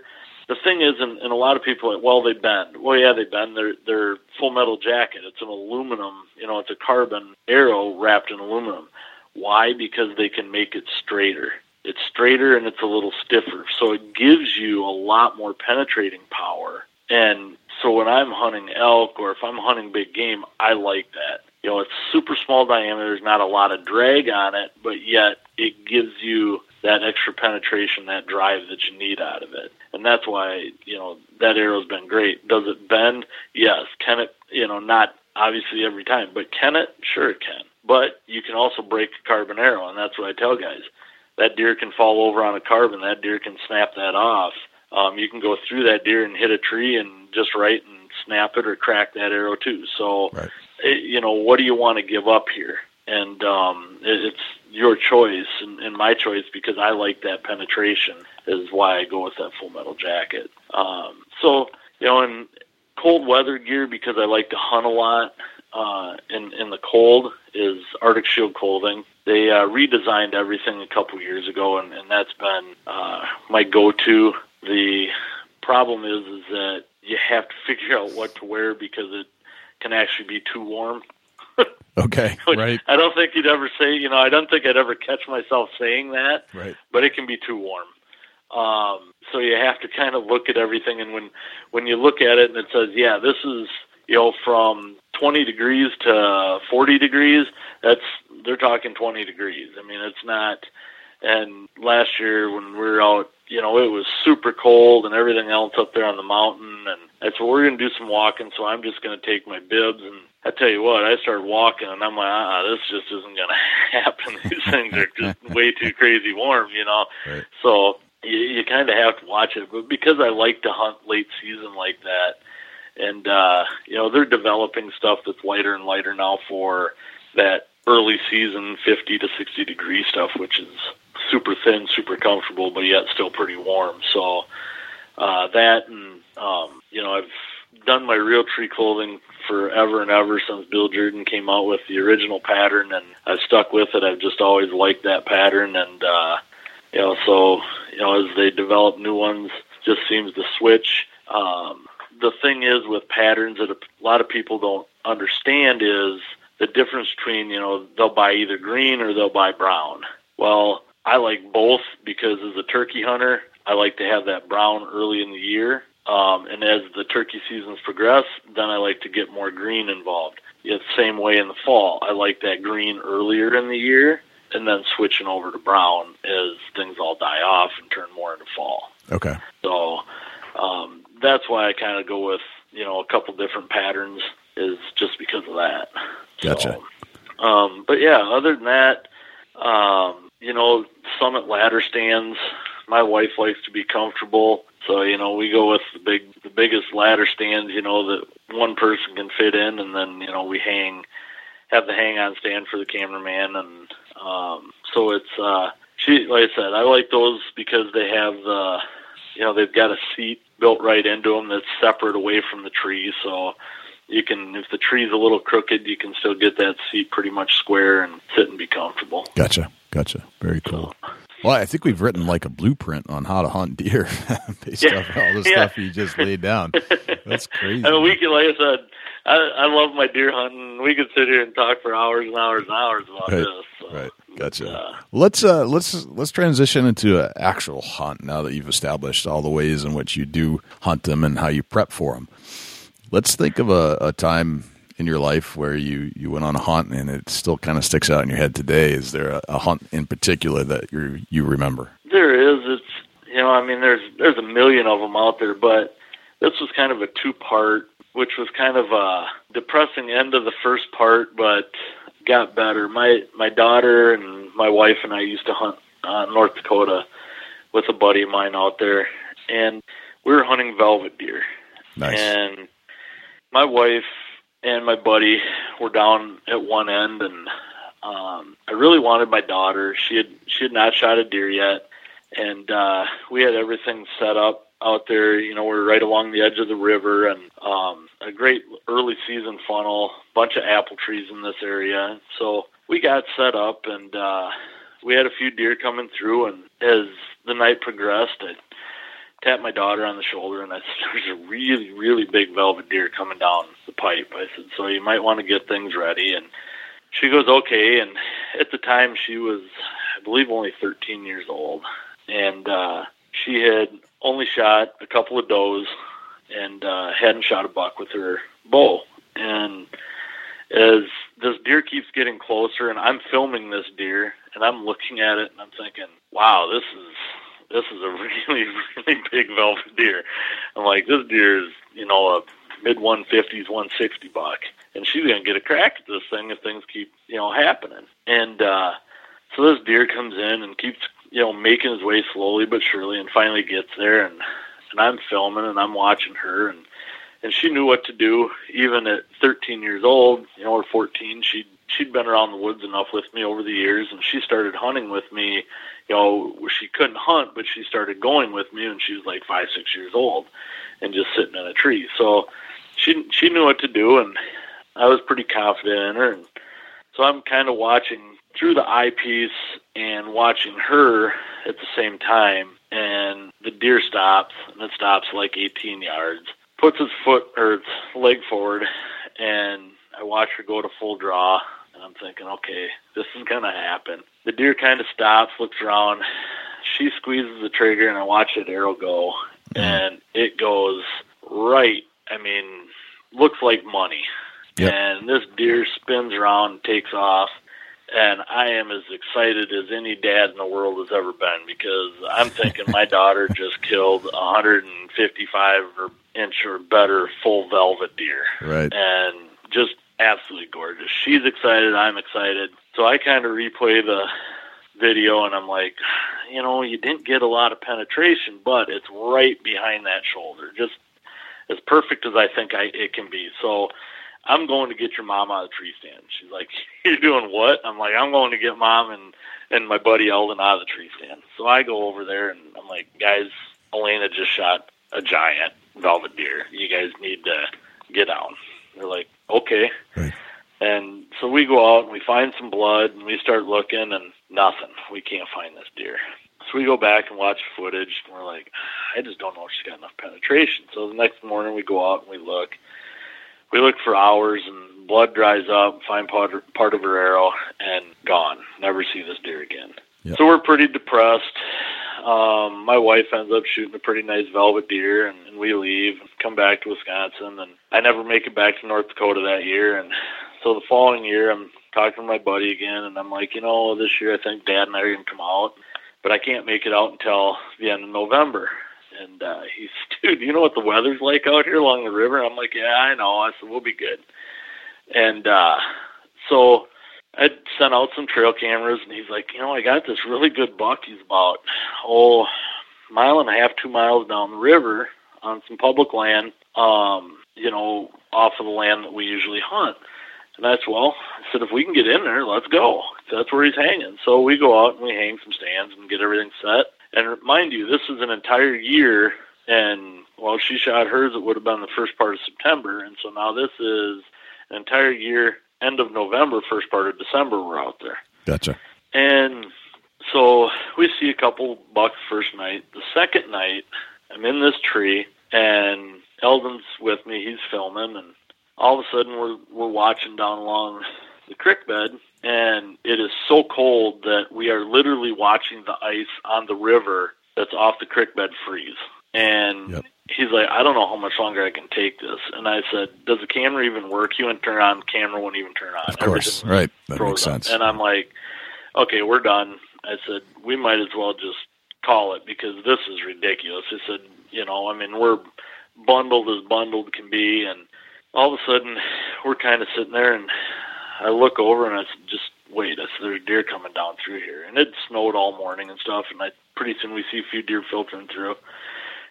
The thing is, and, and a lot of people are well, they bend. Well, yeah, they bend. They're they're full metal jacket. It's an aluminum. You know, it's a carbon arrow wrapped in aluminum. Why? Because they can make it straighter. It's straighter and it's a little stiffer, so it gives you a lot more penetrating power. And so when I'm hunting elk or if I'm hunting big game, I like that. You know, it's super small diameter. There's not a lot of drag on it, but yet it gives you that extra penetration, that drive that you need out of it. And that's why, you know, that arrow's been great. Does it bend? Yes. Can it, you know, not obviously every time, but can it? Sure it can. But you can also break a carbon arrow, and that's what I tell guys. That deer can fall over on a carbon, that deer can snap that off. Um, you can go through that deer and hit a tree and just right and snap it or crack that arrow too. So, Right. it, you know, what do you want to give up here? And um, it, it's your choice and, and my choice because I like that penetration is why I go with that full metal jacket. Um, so, you know, in cold weather gear because I like to hunt a lot uh, in in the cold is Arctic Shield clothing. They uh, redesigned everything a couple years ago, and, and that's been uh, my go-to. The problem is is that you have to figure out what to wear because it can actually be too warm. Okay. Right. I don't think you'd ever say. You know, I don't think I'd ever catch myself saying that Right. but it can be too warm. Um, so you have to kind of look at everything, and when when you look at it and it says, yeah, this is you know from 20 degrees to 40 degrees, that's they're talking 20 degrees. I mean, it's not. And last year when we were out, you know, it was super cold and everything else up there on the mountain, and I said we're going to do some walking, so I'm just going to take my bibs and. I tell you what, I started walking and I'm like, ah, this just isn't going to happen. These things are just way too crazy warm, you know. Right. So you, you kind of have to watch it. But because I like to hunt late season like that, and uh, you know they're developing stuff that's lighter and lighter now for that early season 50 to 60 degree stuff, which is super thin, super comfortable, but yet still pretty warm. So uh, that and um, you know I've done my Realtree clothing forever and ever since Bill Jordan came out with the original pattern, and I've stuck with it. I've just always liked that pattern, and uh, you know, so you know, as they develop new ones, just seems to switch. Um, the thing is with patterns that a lot of people don't understand is the difference between you know they'll buy either green or they'll buy brown. Well, I like both because as a turkey hunter, I like to have that brown early in the year. Um, and as the turkey seasons progress, then I like to get more green involved. Yeah, same way in the fall. I like that green earlier in the year and then switching over to brown as things all die off and turn more into fall. Okay. So um, that's why I kind of go with you know a couple different patterns is just because of that. Gotcha. So, um, but yeah, other than that, um, you know, summit ladder stands. My wife likes to be comfortable, so you know we go with the big, the biggest ladder stands. You know that one person can fit in, and then you know we hang, have the hang on stand for the cameraman, and um, so it's uh, she. Like I said, I like those because they have the, you know, they've got a seat built right into them that's separate away from the tree, so you can, if the tree's a little crooked, you can still get that seat pretty much square and sit and be comfortable. Gotcha. Gotcha. Very cool. Well, I think we've written like a blueprint on how to hunt deer based Yeah. off all the Yeah. stuff you just laid down. That's crazy. I mean, we can, like I said, I, I love my deer hunting. We could sit here and talk for hours and hours and hours about Right. this. So, Right. Gotcha. uh, let's uh let's let's transition into an actual hunt now that you've established all the ways in which you do hunt them and how you prep for them. Let's think of a, a time in your life where you you went on a hunt and it still kind of sticks out in your head today. Is there a, a hunt in particular that you you remember? There is. It's you know, I mean, there's there's a million of them out there, but this was kind of a two part, which was kind of a depressing end of the first part, but got better. My my daughter and my wife and I used to hunt uh, North Dakota with a buddy of mine out there, and we were hunting velvet deer. Nice. And my wife and my buddy were down at one end, and um, I really wanted my daughter. She had she had not shot a deer yet, and uh, we had everything set up out there. You know, we're right along the edge of the river, and um, a great early season funnel, bunch of apple trees in this area. So we got set up, and uh, we had a few deer coming through. And as the night progressed, I tapped my daughter on the shoulder, and I said, "There's a really, really big velvet deer coming down the pipe." I said, "So you might want to get things ready." And she goes, "Okay." And at the time, she was, I believe, only 13 years old, and uh, she had only shot a couple of does and uh, hadn't shot a buck with her bow. And as this deer keeps getting closer, and I'm filming this deer, and I'm looking at it, and I'm thinking, "Wow, this is this is a really really big velvet deer." I'm like, "This deer is you know a mid 150s, 160 buck, and she's gonna get a crack at this thing if things keep you know happening." And uh, so this deer comes in and keeps you know making his way slowly but surely, and finally gets there, and and I'm filming and I'm watching her and and she knew what to do. Even at 13 years old you know or 14 she she'd been around the woods enough with me over the years and she started hunting with me. You know she couldn't hunt but she started going with me when she was like 5 6 years old and just sitting in a tree. So she she knew what to do and I was pretty confident in her and so I'm kind of watching through the eyepiece and watching her at the same time and the deer stops and it stops like 18 yards puts its foot or its leg forward and i watch her go to full draw and i'm thinking okay this is going to happen. The deer kind of stops looks around she squeezes the trigger and i watch that arrow go and it goes right i mean looks like money. Yep. and this deer spins around takes off and I am as excited as any dad in the world has ever been because I'm thinking my daughter just killed a 155 or inch or better full velvet deer, Right. and just absolutely gorgeous. She's excited, I'm excited. So I kind of replay the video, and I'm like, you know, you didn't get a lot of penetration, but it's right behind that shoulder, just as perfect as I think I it can be. So I'm going to get your mom out of the tree stand. She's like, You're doing what? I'm like, I'm going to get mom and and my buddy Eldon out of the tree stand. So I go over there and I'm like, guys, Elena just shot a giant velvet deer. You guys need to get down. They're like, okay. Right. And so we go out and we find some blood and we start looking and nothing. We can't find this deer. So we go back and watch footage and we're like, ah, I just don't know if she's got enough penetration. So the next morning we go out and we look. We look for hours and blood dries up, find part, part of her arrow and gone. Never see this deer again. Yep. So we're pretty depressed. Um, my wife ends up shooting a pretty nice velvet deer and, and we leave come back to Wisconsin and I never make it back to North Dakota that year and so the following year I'm talking to my buddy again and I'm like, you know, this year I think dad and I are gonna come out but I can't make it out until the end of November. And uh he's dude, you know what the weather's like out here along the river? I'm like, Yeah, I know. I said, We'll be good. And uh so I sent out some trail cameras and he's like, you know, I got this really good buck. He's about oh mile and a half, two miles down the river on some public land, um, you know, off of the land that we usually hunt. And that's well, I said if we can get in there, let's go. That's where he's hanging. So we go out and we hang some stands and get everything set. And mind you, this is an entire year and well she shot hers it would have been the first part of September and so now this is an entire year, end of November, first part of December we're out there. Gotcha. And so we see a couple bucks first night. The second night, I'm in this tree, and Eldon's with me. He's filming, and all of a sudden we're we're watching down along the creek bed, and it is so cold that we are literally watching the ice on the river that's off the creek bed freeze. And Yep. he's like, I don't know how much longer I can take this. And I said, Does the camera even work? He wouldn't turn on. Camera wouldn't even turn on. Of course. Everything Right. That makes up. sense. And I'm like, okay, we're done. I said, we might as well just call it because this is ridiculous. He said, you know, I mean, we're bundled as bundled can be. And all of a sudden, we're kind of sitting there, and I look over and I just wait. I said, there's deer coming down through here. And it snowed all morning and stuff. And I pretty soon we see a few deer filtering through.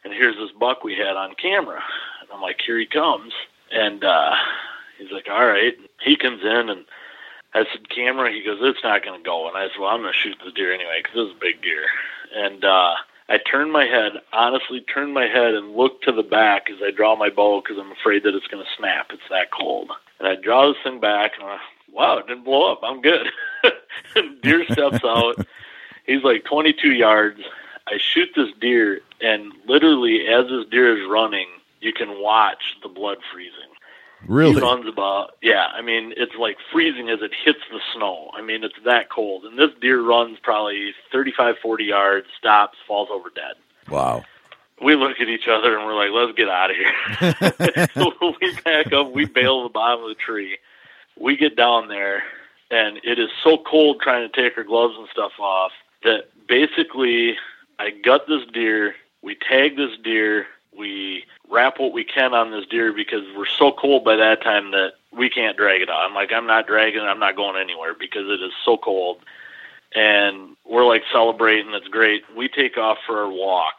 And here's this buck we had on camera. And I'm like, here he comes. And uh, he's like, all right. He comes in and I said, camera. He goes, it's not going to go. And I said, well, I'm going to shoot the deer anyway because this is a big deer. And uh, I turned my head, honestly turned my head and looked to the back as I draw my bow because I'm afraid that it's going to snap. It's that cold. And I draw this thing back and I, wow, it didn't blow up. I'm good. deer steps out. He's like 22 yards. I shoot this deer, and literally as this deer is running, you can watch the blood freezing. Really? He runs about, yeah, I mean, it's like freezing as it hits the snow. I mean, it's that cold. And this deer runs probably 35, 40 yards, stops, falls over dead. Wow. We look at each other and we're like, let's get out of here. so we back up, we bail the bottom of the tree. We get down there, and it is so cold trying to take our gloves and stuff off that basically I gut this deer, we tag this deer, we wrap what we can on this deer because we're so cold by that time that we can't drag it out. I'm like, I'm not dragging I'm not going anywhere because it is so cold. And we're like celebrating, it's great. We take off for our walk.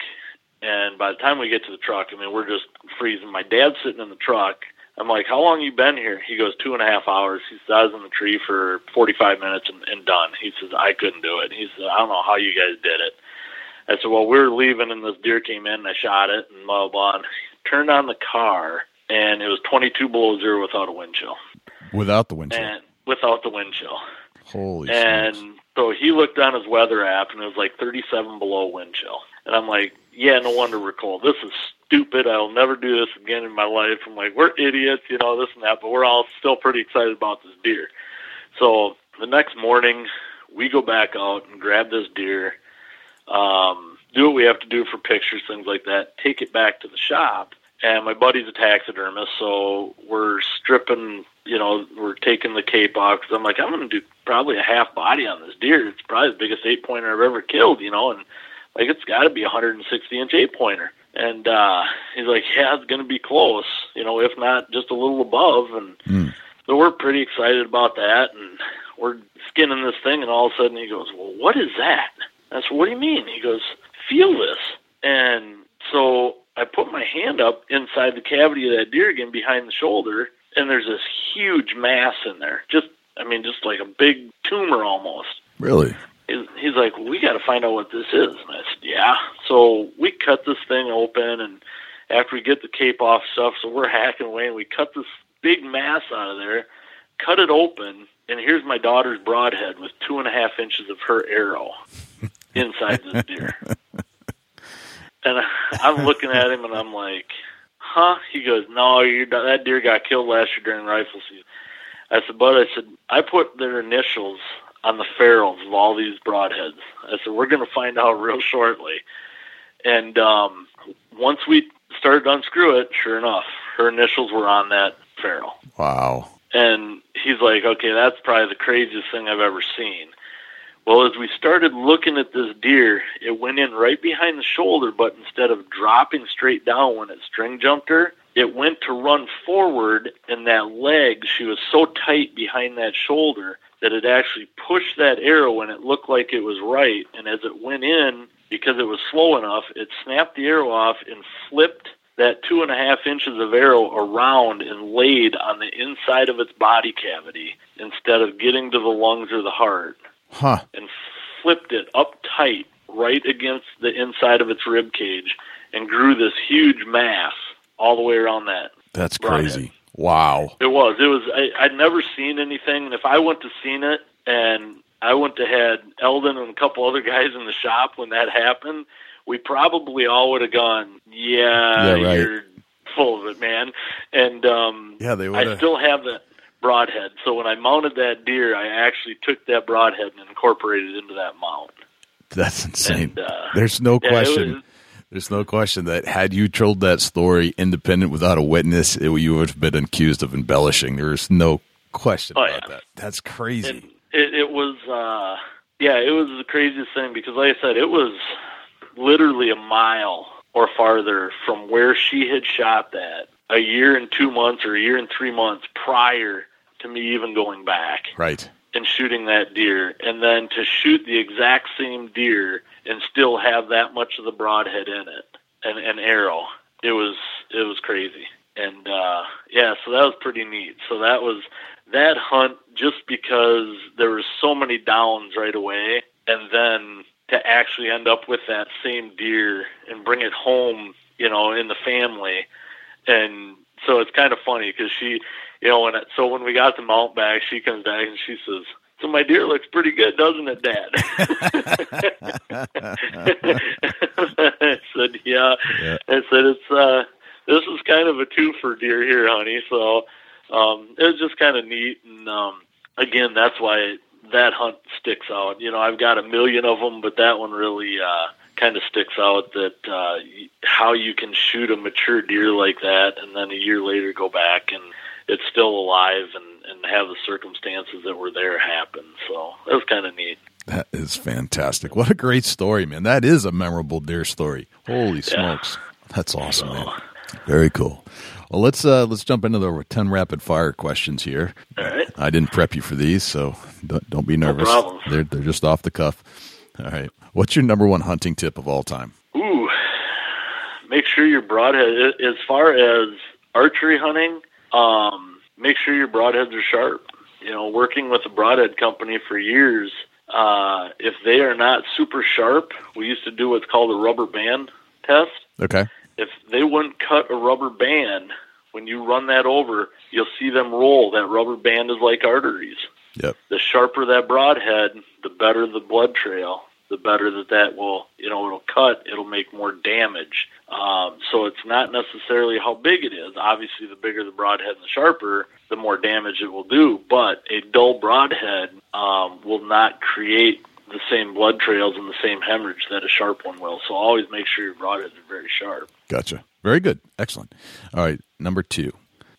And by the time we get to the truck, I mean, we're just freezing. My dad's sitting in the truck. I'm like, how long you been here? He goes, two and a half hours. He says, I was in the tree for 45 minutes and, and done. He says, I couldn't do it. He says, I don't know how you guys did it. I said, well, we were leaving and this deer came in and I shot it and blah, blah, blah. And turned on the car and it was 22 below zero without a wind chill. Without the wind chill. And without the wind chill. Holy And smokes. so he looked on his weather app and it was like 37 below wind chill. And I'm like, yeah, no wonder we're cold. This is stupid. I'll never do this again in my life. I'm like, we're idiots, you know, this and that, but we're all still pretty excited about this deer. So the next morning, we go back out and grab this deer, um, do what we have to do for pictures, things like that, take it back to the shop. And my buddy's a taxidermist, so we're stripping, you know, we're taking the cape off because I'm like, I'm going to do probably a half body on this deer. It's probably the biggest eight pointer I've ever killed, you know, and like it's got to be a 160 inch eight pointer. And uh, he's like, yeah, it's going to be close, you know, if not just a little above. And Mm. so we're pretty excited about that. And we're skinning this thing, and all of a sudden he goes, well, what is that? I said, what do you mean? He goes, feel this. And so I put my hand up inside the cavity of that deer again behind the shoulder, and there's this huge mass in there. Just, I mean, just like a big tumor almost Really? He's he's like, we got to find out what this is. And I said, yeah. So we cut this thing open, and after we get the cape off stuff, so we're hacking away, and we cut this big mass out of there, cut it open, and here's my daughter's broadhead with two and a half inches of her arrow inside this deer. And I'm looking at him, and I'm like, huh? He goes, no, you that deer got killed last year during rifle season. I said, but I said, I put their initials on the ferrules of all these broadheads. I said, we're going to find out real shortly. And um, once we started to unscrew it, sure enough, her initials were on that ferrule. Wow. And he's like, okay, that's probably the craziest thing I've ever seen. Well, as we started looking at this deer, it went in right behind the shoulder, but instead of dropping straight down when it string jumped her, it went to run forward, and that leg, she was so tight behind that shoulder that it actually pushed that arrow and it looked like it was right. And as it went in, because it was slow enough, it snapped the arrow off and flipped that two and a half inches of arrow around and laid on the inside of its body cavity instead of getting to the lungs or the heart Huh. and flipped it up tight right against the inside of its rib cage and grew this huge mass all the way around that. That's crazy. Wow. It was. It was. I, I'd never seen anything, and if I went to seen it, and I went to had Eldon and a couple other guys in the shop when that happened, we probably all would have gone, "Yeah, Yeah, right. you're full of it, man." And um, Yeah, they I would have. still have that broadhead. So when I mounted that deer, I actually took that broadhead and incorporated it into that mount. That's insane. And, uh, There's no yeah, it question. There's no question that had you told that story independent without a witness, it, you would have been accused of embellishing. There's no question Oh, about yeah. that. That's crazy. And it, it was, uh, yeah, it was the craziest thing because, like I said, it was literally a mile or farther from where she had shot that a year and two months or a year and three months prior to me even going back right. and shooting that deer. And then to shoot the exact same deer and still have that much of the broadhead in it and an arrow. It was it was crazy. and uh, yeah, so that was pretty neat. So that was that hunt just because there were so many downs right away, and then to actually end up with that same deer and bring it home, you know, in the family, and so it's kind of funny because she, you know, when it, so when we got the mount back, she comes back and she says. So my deer looks pretty good, doesn't it, Dad? I said, yeah. Yeah. I said it's uh this is kind of a two for deer here, honey. So um it was just kind of neat and um again that's why that hunt sticks out. You know, I've got a million of them, but that one really uh kind of sticks out that uh how you can shoot a mature deer like that and then a year later go back and it's still alive and and have the circumstances that were there happen. So that was kind of neat. That is fantastic. What a great story, man. That is a memorable deer story. Holy smokes. That's awesome, man. Very cool. Well, let's uh, let's jump into the ten rapid fire questions here. All right. I didn't prep you for these, so don't, don't be nervous. No problem. they're they're just off the cuff. All right. What's your number one hunting tip of all time? Ooh, make sure you're broadhead. As far as archery hunting, um, make sure your broadheads are sharp. You know, working with a broadhead company for years, uh, if they are not super sharp, we used to do what's called a rubber band test. Okay. If they wouldn't cut a rubber band, when you run that over, you'll see them roll. That rubber band is like arteries Yep. the sharper that broadhead, the better the blood trail, the better that that will, you know, it'll cut, it'll make more damage. Um, so it's not necessarily how big it is. Obviously, the bigger the broadhead and the sharper, the more damage it will do. But a dull broadhead um, will not create the same blood trails and the same hemorrhage that a sharp one will. So always make sure your broadheads are very sharp. Gotcha. Very good. Excellent. All right. Number two.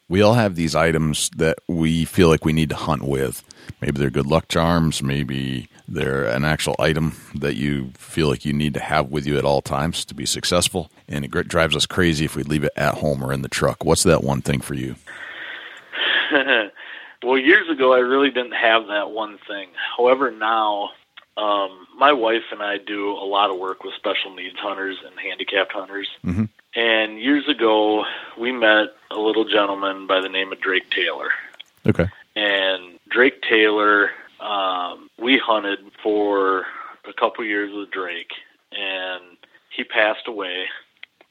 We all have these items that we feel like we need to hunt with. Maybe they're good luck charms. Maybe they're an actual item that you feel like you need to have with you at all times to be successful. And it drives us crazy if we leave it at home or in the truck. What's that one thing for you? well, years ago, I really didn't have that one thing. However, now um, my wife and I do a lot of work with special needs hunters and handicapped hunters. Mm-hmm. And years ago, we met a little gentleman by the name of Drake Taylor. Okay. And Drake Taylor, um, we hunted for a couple years with Drake, and he passed away.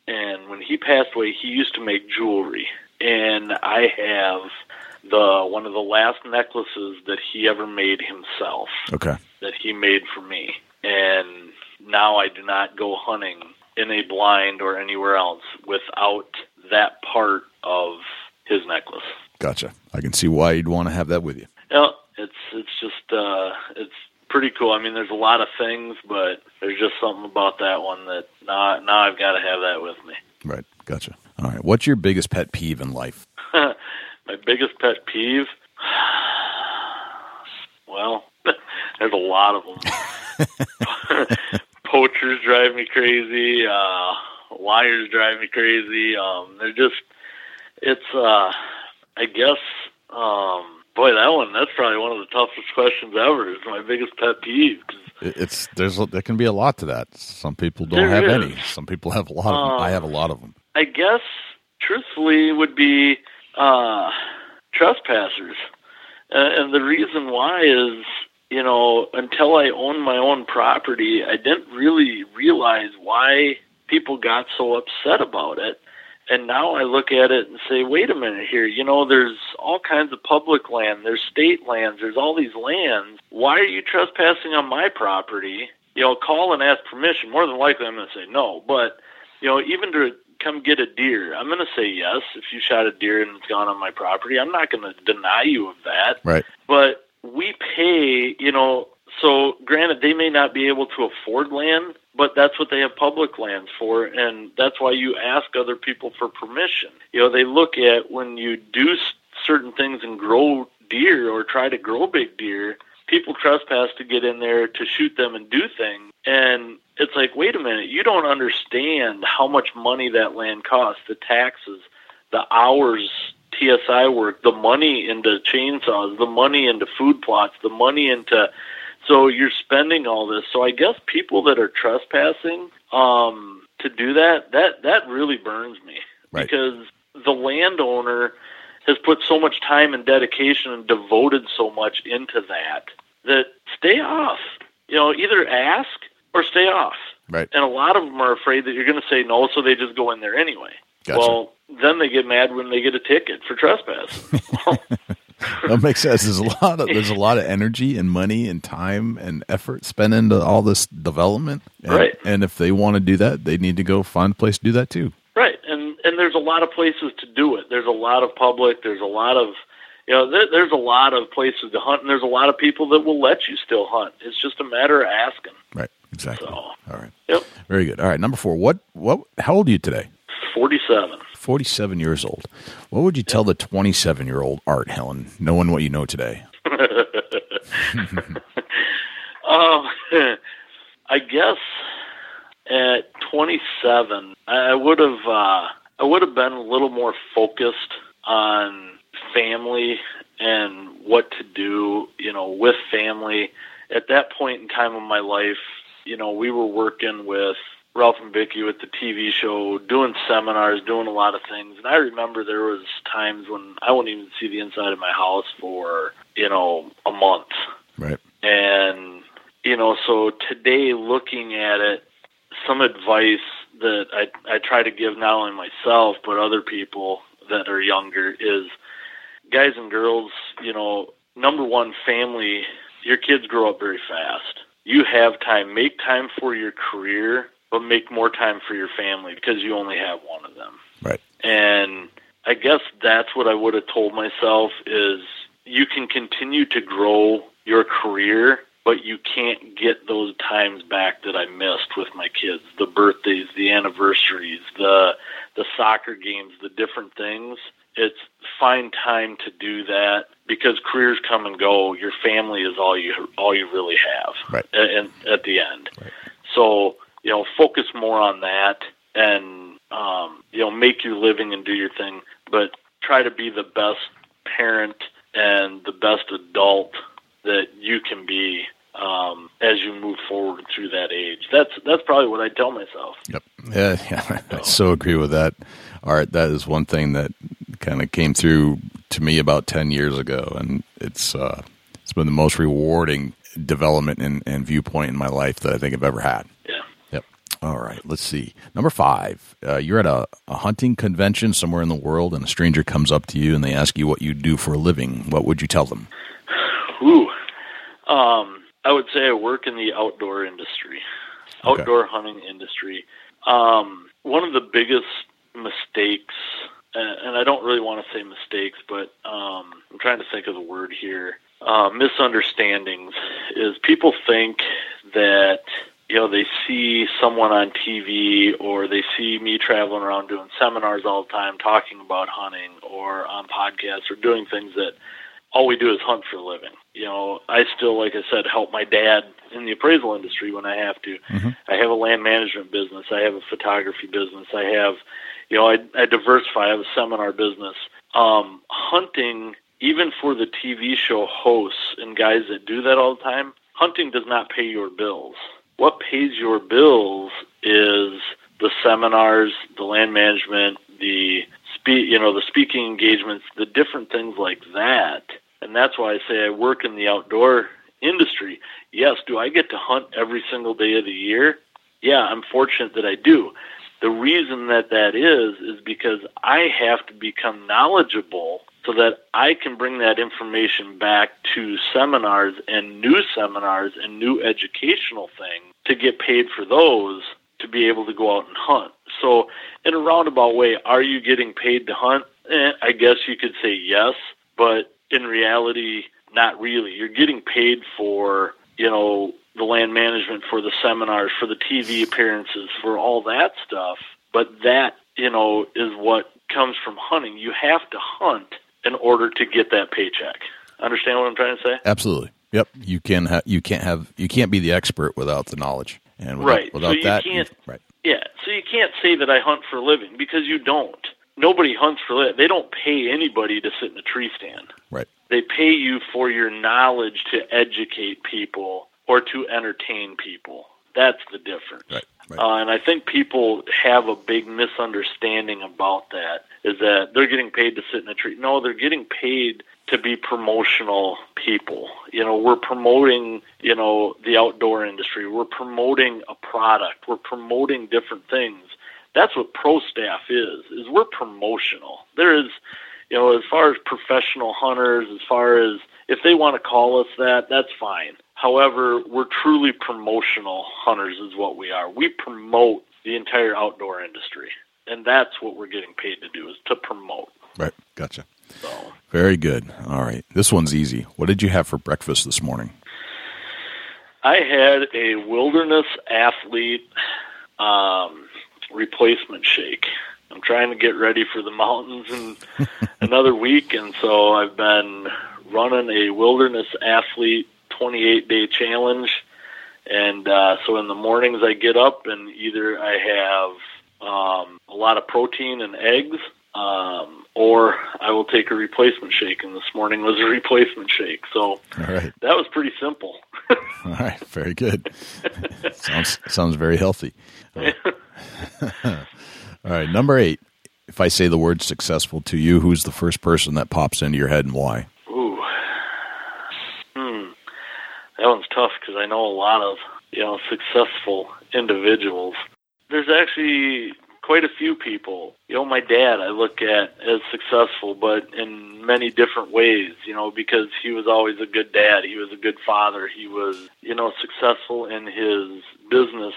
And when he passed away, he used to make jewelry, and I have the one of the last necklaces that he ever made himself Okay. that he made for me. And now I do not go hunting in a blind or anywhere else without that part of his necklace. Gotcha. I can see why you'd want to have that with you. Yeah, it's it's just uh it's pretty cool. I mean there's a lot of things, but there's just something about that one that now now I've got to have that with me. Right. Gotcha. All right. What's your biggest pet peeve in life? My biggest pet peeve well, there's a lot of them. Poachers drive me crazy. Uh, liars drive me crazy. Um, they're just, it's, uh, I guess, um, boy, that one, that's probably one of the toughest questions ever. Is my biggest pet peeve. It's there's there can be a lot to that. Some people don't have is. any. Some people have a lot of them. I have a lot of them. I guess, truthfully, would be uh, trespassers. Uh, and the reason why is, you know, until I owned my own property, I didn't really realize why people got so upset about it. And now I look at it and say, wait a minute here, you know, there's all kinds of public land, there's state lands, there's all these lands. Why are you trespassing on my property? You know, call and ask permission. More than likely, I'm going to say no. But, you know, even to come get a deer, I'm going to say yes if you shot a deer and it's gone on my property. I'm not going to deny you of that Right. but we pay, you know, so granted they may not be able to afford land, but that's what they have public lands for and that's why you ask other people for permission. You know, they look at when you do certain things and grow deer or try to grow big deer, people trespass to get in there to shoot them and do things and it's like, wait a minute, you don't understand how much money that land costs, the taxes, the hours TSI work, the money into chainsaws, the money into food plots, the money into so you're spending all this. So I guess people that are trespassing um to do that, that that really burns me. Right. Because the landowner has put so much time and dedication and devoted so much into that that stay off. You know, either ask or stay off. Right. And a lot of them are afraid that you're going to say no, so they just go in there anyway. Gotcha. Well, then they get mad when they get a ticket for trespass. that makes sense. There's a lot of there's a lot of energy and money and time and effort spent into all this development. And, Right. And if they want to do that, they need to go find a place to do that too. Right, and and there's a lot of places to do it. There's a lot of public. There's a lot of, you know, there, there's a lot of places to hunt, and there's a lot of people that will let you still hunt. It's just a matter of asking. Right. Exactly. So, All right. yep, Very good. All right. Number four. What what how old are you today? Forty seven years old. What would you tell the twenty seven year old Art Helin, knowing what you know today? Um, I guess at 27, I would have uh, I would have been a little more focused on family and what to do, you know, with family. At that point in time of my life, you know, we were working with Ralph and Vicki with the TV show, doing seminars, doing a lot of things. And I remember there was times when I wouldn't even see the inside of my house for, you know, a month. Right. And, you know, so today looking at it, some advice that I, I try to give not only myself, but other people that are younger is guys and girls, you know, number one, family, your kids grow up very fast. You have time. Make time for your career, but make more time for your family because you only have one of them. Right. And I guess that's what I would have told myself is you can continue to grow your career, but you can't get those times back that I missed with my kids. The birthdays, the anniversaries, the the soccer games, the different things. It's find time to do that because careers come and go. Your family is all you all you really have. Right. And at the end. Right. So, you know, focus more on that and um, you know, make your living and do your thing, but try to be the best parent and the best adult that you can be um, as you move forward through that age. That's that's probably what I tell myself. Yep. Yeah, yeah. I so agree with that. Art, that is one thing that kind of came through to me about 10 years ago. And it's, uh, it's been the most rewarding development and, and viewpoint in my life that I think I've ever had. Yeah. All right. Let's see. Number five. Uh, you're at a, a hunting convention somewhere in the world, and a stranger comes up to you and they ask you what you do for a living. What would you tell them? Ooh. Um, I would say I work in the outdoor industry, Okay. outdoor hunting industry. Um, one of the biggest mistakes, and, and I don't really want to say mistakes, but um, I'm trying to think of the word here. Uh, misunderstandings is people think that you know they see someone on TV or they see me traveling around doing seminars all the time talking about hunting or on podcasts or doing things that all we do is hunt for a living. You know, I still, like I said, help my dad in the appraisal industry when I have to. I have a land management business. I have a photography business. I have, you know, I, I diversify. I have a seminar business. Um, hunting, even for the TV show hosts and guys that do that all the time, hunting does not pay your bills. What pays your bills is the seminars, the land management, the spe- you know, the speaking engagements, the different things like that. And that's why I say I work in the outdoor industry. Yes, do I get to hunt every single day of the year? Yeah, I'm fortunate that I do. The reason that that is is because I have to become knowledgeable so that I can bring that information back to seminars and new seminars and new educational things to get paid for those to be able to go out and hunt. So, in a roundabout way, are you getting paid to hunt? Eh, I guess you could say yes, but in reality, not really. You're getting paid for, you know, the land management, for the seminars, for the TV appearances, for all that stuff. But that, you know, is what comes from hunting. You have to hunt in order to get that paycheck. Understand what I'm trying to say? Absolutely. Yep. You can ha- you can't have you can't be the expert without the knowledge. And without, Right. without So you that, can't- right. Yeah, so you can't say that I hunt for a living because you don't. Nobody hunts for living. They don't pay anybody to sit in a tree stand. Right. They pay you for your knowledge to educate people or to entertain people. That's the difference. Right. Right. Uh, and I think people have a big misunderstanding about that is that they're getting paid to sit in a tree. No, they're getting paid to be promotional people. You know, we're promoting, you know, the outdoor industry. We're promoting a product. We're promoting different things. That's what pro staff is. Is we're promotional. There is, you know, as far as professional hunters, as far as if they want to call us that, that's fine. However, we're truly promotional hunters, is what we are. We promote the entire outdoor industry, and that's what we're getting paid to do is to promote. Right. Gotcha. So, Very good. All right. This one's easy. What did you have for breakfast this morning? I had a wilderness athlete um, replacement shake. I'm trying to get ready for the mountains in another week, and so I've been running a wilderness athlete 28 day challenge. And uh, so in the mornings, I get up and either I have um, a lot of protein and eggs, um, or I will take a replacement shake. And this morning was a replacement shake. So All right. that was pretty simple. All right. Very good. sounds sounds very healthy. All right. Number eight. If I say the word successful to you, who's the first person that pops into your head and why? Ooh. Hmm. That one's tough because I know a lot of, you know, successful individuals. There's actually quite a few people. You know, my dad I look at as successful, but in many different ways, you know, because he was always a good dad. He was a good father. He was, you know, successful in his business.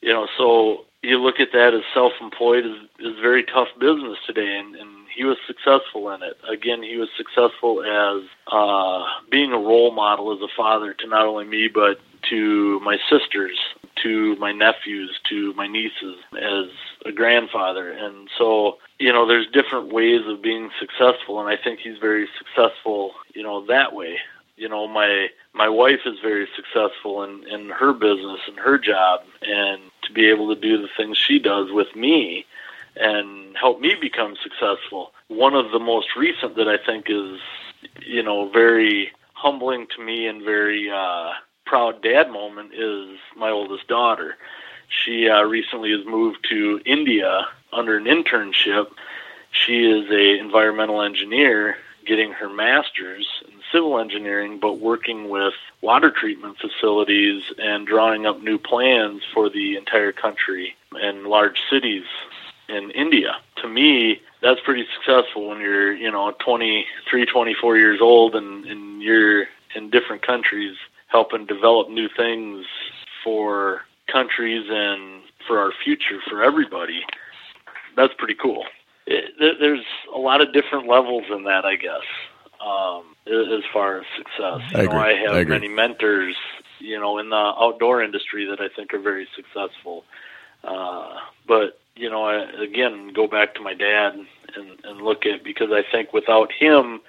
You know, so you look at that as self-employed is is very tough business today, and, and he was successful in it. Again, he was successful as uh, being a role model as a father to not only me but to my sisters, to my nephews, to my nieces, as a grandfather. And so, you know, there's different ways of being successful, and I think he's very successful, you know, that way. You know, my my wife is very successful in in her business and her job, and to be able to do the things she does with me and help me become successful. One of the most recent that I think is, you know, very humbling to me and very uh, proud dad moment is my oldest daughter. She uh, recently has moved to India under an internship. She is a environmental engineer getting her master's in civil engineering, but working with water treatment facilities and drawing up new plans for the entire country and large cities in India. To me, that's pretty successful when you're, you know, 23, 24 years old and, and you're in different countries helping develop new things for countries and for our future for everybody. That's pretty cool. It, there's a lot of different levels in that, I guess, um, as far as success. You I know, agree. I have I many mentors, you know, in the outdoor industry that I think are very successful. Uh, but you know, I, again, go back to my dad and, and look at because I think without him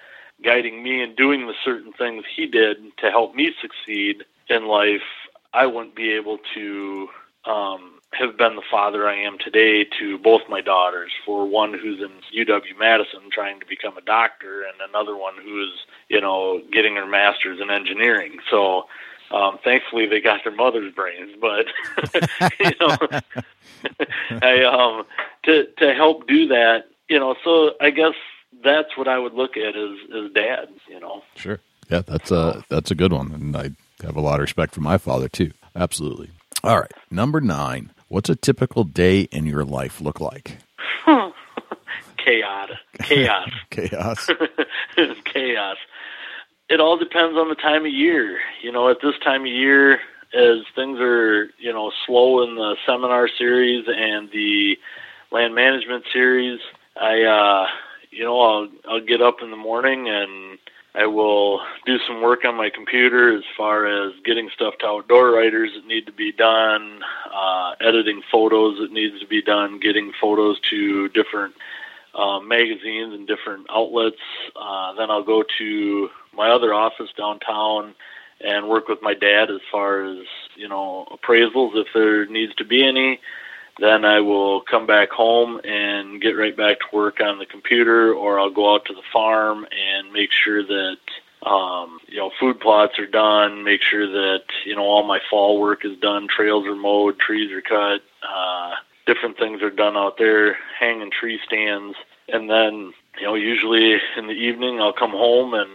guiding me and doing the certain things he did to help me succeed in life, I wouldn't be able to um, have been the father I am today to both my daughters. For one who's in UW Madison trying to become a doctor, and another one who's you know getting her master's in engineering. So. Um, thankfully, they got their mother's brains, but you know, I um to to help do that, you know. So I guess that's what I would look at as as dad, you know. Sure. Yeah, that's a that's a good one, and I have a lot of respect for my father too. Absolutely. All right, number nine. What's a typical day in your life look like? Chaos, chaos, Chaos. chaos. It all depends on the time of year. You know, at this time of year, as things are you know slow in the seminar series and the land management series, I uh, you know I'll I'll get up in the morning and I will do some work on my computer as far as getting stuff to outdoor writers that need to be done, uh, editing photos that needs to be done, getting photos to different uh, magazines and different outlets. Uh, then I'll go to my other office downtown and work with my dad as far as you know appraisals if there needs to be any. Then I will come back home and get right back to work on the computer, or I'll go out to the farm and make sure that Um, you know, food plots are done. Make sure that you know all my fall work is done. Trails are mowed, trees are cut. Uh, different things are done out there, hanging tree stands, and then you know usually in the evening I'll come home and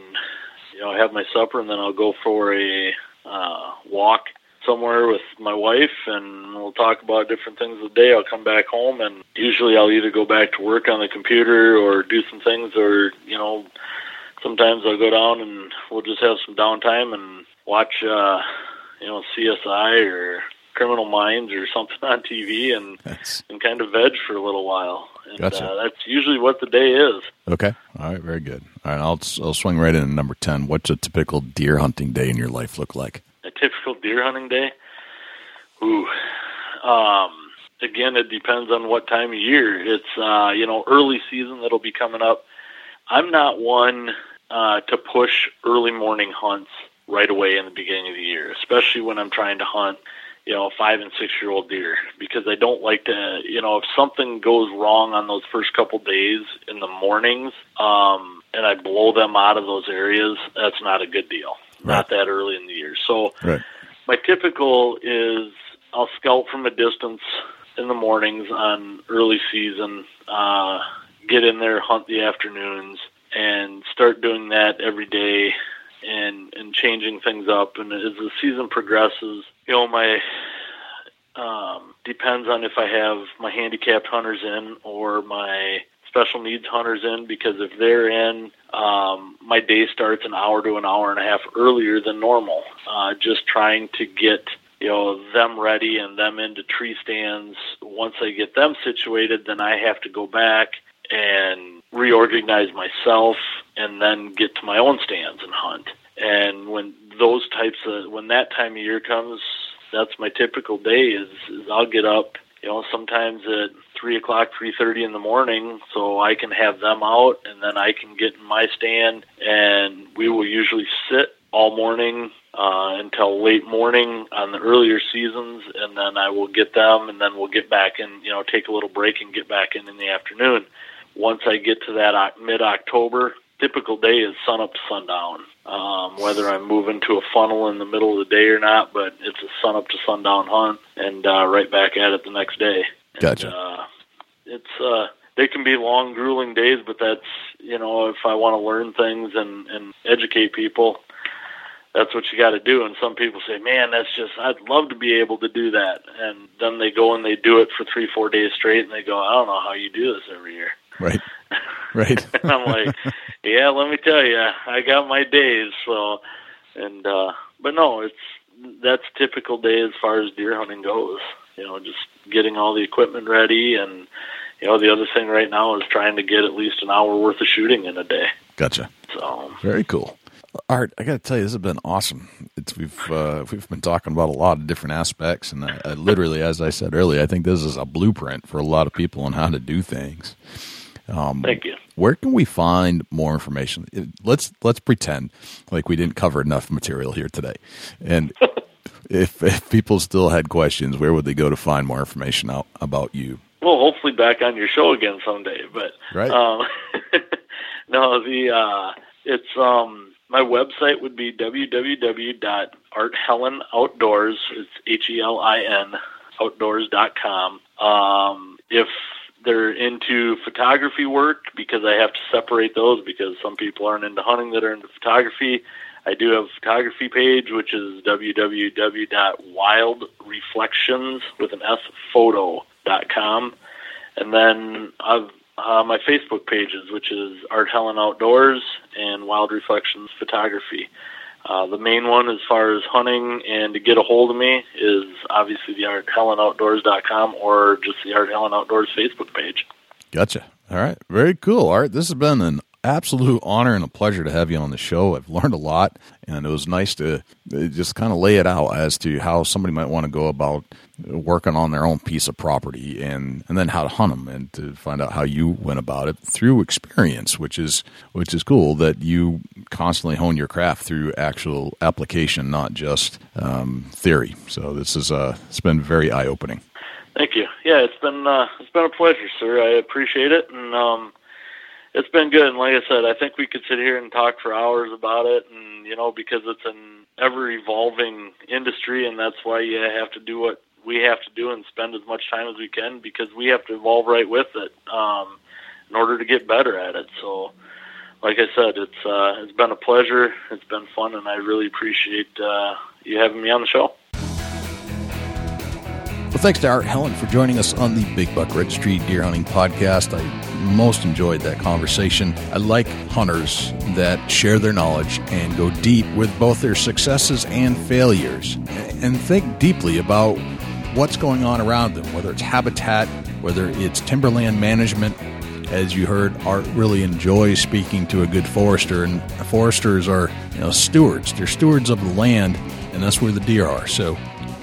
you know have my supper, and then I'll go for a uh, walk somewhere with my wife and we'll talk about different things of the day. I'll come back home and usually I'll either go back to work on the computer or do some things or, you know, sometimes I'll go down and we'll just have some downtime and watch uh you know, CSI or Criminal Minds or something on TV and That's, and kind of veg for a little while. And Gotcha. uh, that's usually what the day is. okay. All right. Very good. All right. I'll I'll swing right into number ten. What's a typical deer hunting day in your life look like? a typical deer hunting day. Ooh, um, again, it depends on what time of year. It's uh, you know early season that'll be coming up. I'm not one uh, to push early morning hunts right away in the beginning of the year, especially when I'm trying to hunt you know five and six year old deer because I don't like to you know if something goes wrong on those first couple days in the mornings um, and I blow them out of those areas, that's not a good deal. Not that early in the year. So Right. my typical is I'll scout from a distance in the mornings on early season, uh, get in there, hunt the afternoons, and start doing that every day and and changing things up. And as the season progresses, you know, my um, depends on if I have my handicapped hunters in or my special needs hunters in because if they're in, um, my day starts an hour to an hour and a half earlier than normal. Uh, just trying to get you know them ready and them into tree stands. Once I get them situated, then I have to go back and reorganize myself and then get to my own stands and hunt. And when those types of when that time of year comes, that's my typical day. Is, is I'll get up, you know, sometimes at three o'clock, three thirty in the morning, so I can have them out, and then I can get in my stand, and we will usually sit all morning uh, until late morning on the earlier seasons, and then I will get them, and then we'll get back in, you know, take a little break and get back in in the afternoon. Once I get to that mid October, typical day is sun up to sundown. Um, whether I'm moving to a funnel in the middle of the day or not, but it's a sun up to sundown hunt, and uh, right back at it the next day. And, Gotcha. Uh, it's uh, they can be long, grueling days, but that's you know if I want to learn things and and educate people, that's what you got to do. And some people say, "Man, that's just I'd love to be able to do that." And then they go and they do it for three, four days straight, and they go, "I don't know how you do this every year." Right. Right. and I'm like, "Yeah, let me tell you, I got my days." So, and uh, but no, it's that's typical day as far as deer hunting goes. You know, just getting all the equipment ready, and you know, the other thing right now is trying to get at least an hour worth of shooting in a day. Gotcha. So, Very cool. Art, I got to tell you, this has been awesome. It's we've uh, we've been talking about a lot of different aspects, and I, I literally, as I said earlier, I think this is a blueprint for a lot of people on how to do things. Um, thank you. Where can we find more information? Let's let's pretend like we didn't cover enough material here today, and if, if people still had questions, where would they go to find more information out about you? Well, hopefully back on your show again someday. But Right. um, no, the uh, it's um, my website would be www.arthelinoutdoors. It's H E L I N outdoors.com. Um, if they're into photography work, because I have to separate those because some people aren't into hunting that are into photography. I do have a photography page, which is www.wildreflections with an S photo.com. And then I've uh, my Facebook pages, which is Art Helin Outdoors and Wild Reflections Photography. Uh, the main one, as far as hunting and to get a hold of me, is obviously the ArtHelinOutdoors.com or just the Art Helin Outdoors Facebook page. Gotcha. All right. Very cool, Art. This has been an absolute honor and a pleasure to have you on the show. I've learned a lot, and it was nice to uh, just kind of lay it out as to how somebody might want to go about working on their own piece of property and, and then how to hunt them and to find out how you went about it through experience, which is which is cool that you constantly hone your craft through actual application, not just um, theory. So this is uh, it's been very eye opening. Thank you. Yeah, it's been uh, it's been a pleasure, sir. I appreciate it, and um, it's been good. And like I said, I think we could sit here and talk for hours about it. And you know, because it's an ever evolving industry, and that's why you have to do what we have to do and spend as much time as we can because we have to evolve right with it um, in order to get better at it. So, like I said, it's uh, it's been a pleasure. It's been fun, and I really appreciate uh, you having me on the show. Well, thanks to Art Helin for joining us on the Big Buck Registry Deer Hunting Podcast. I most enjoyed that conversation. I like hunters that share their knowledge and go deep with both their successes and failures and think deeply about what's going on around them, whether it's habitat, whether it's timberland management. As you heard, Art really enjoys speaking to a good forester, and foresters are you know, stewards. They're stewards of the land, and that's where the deer are. So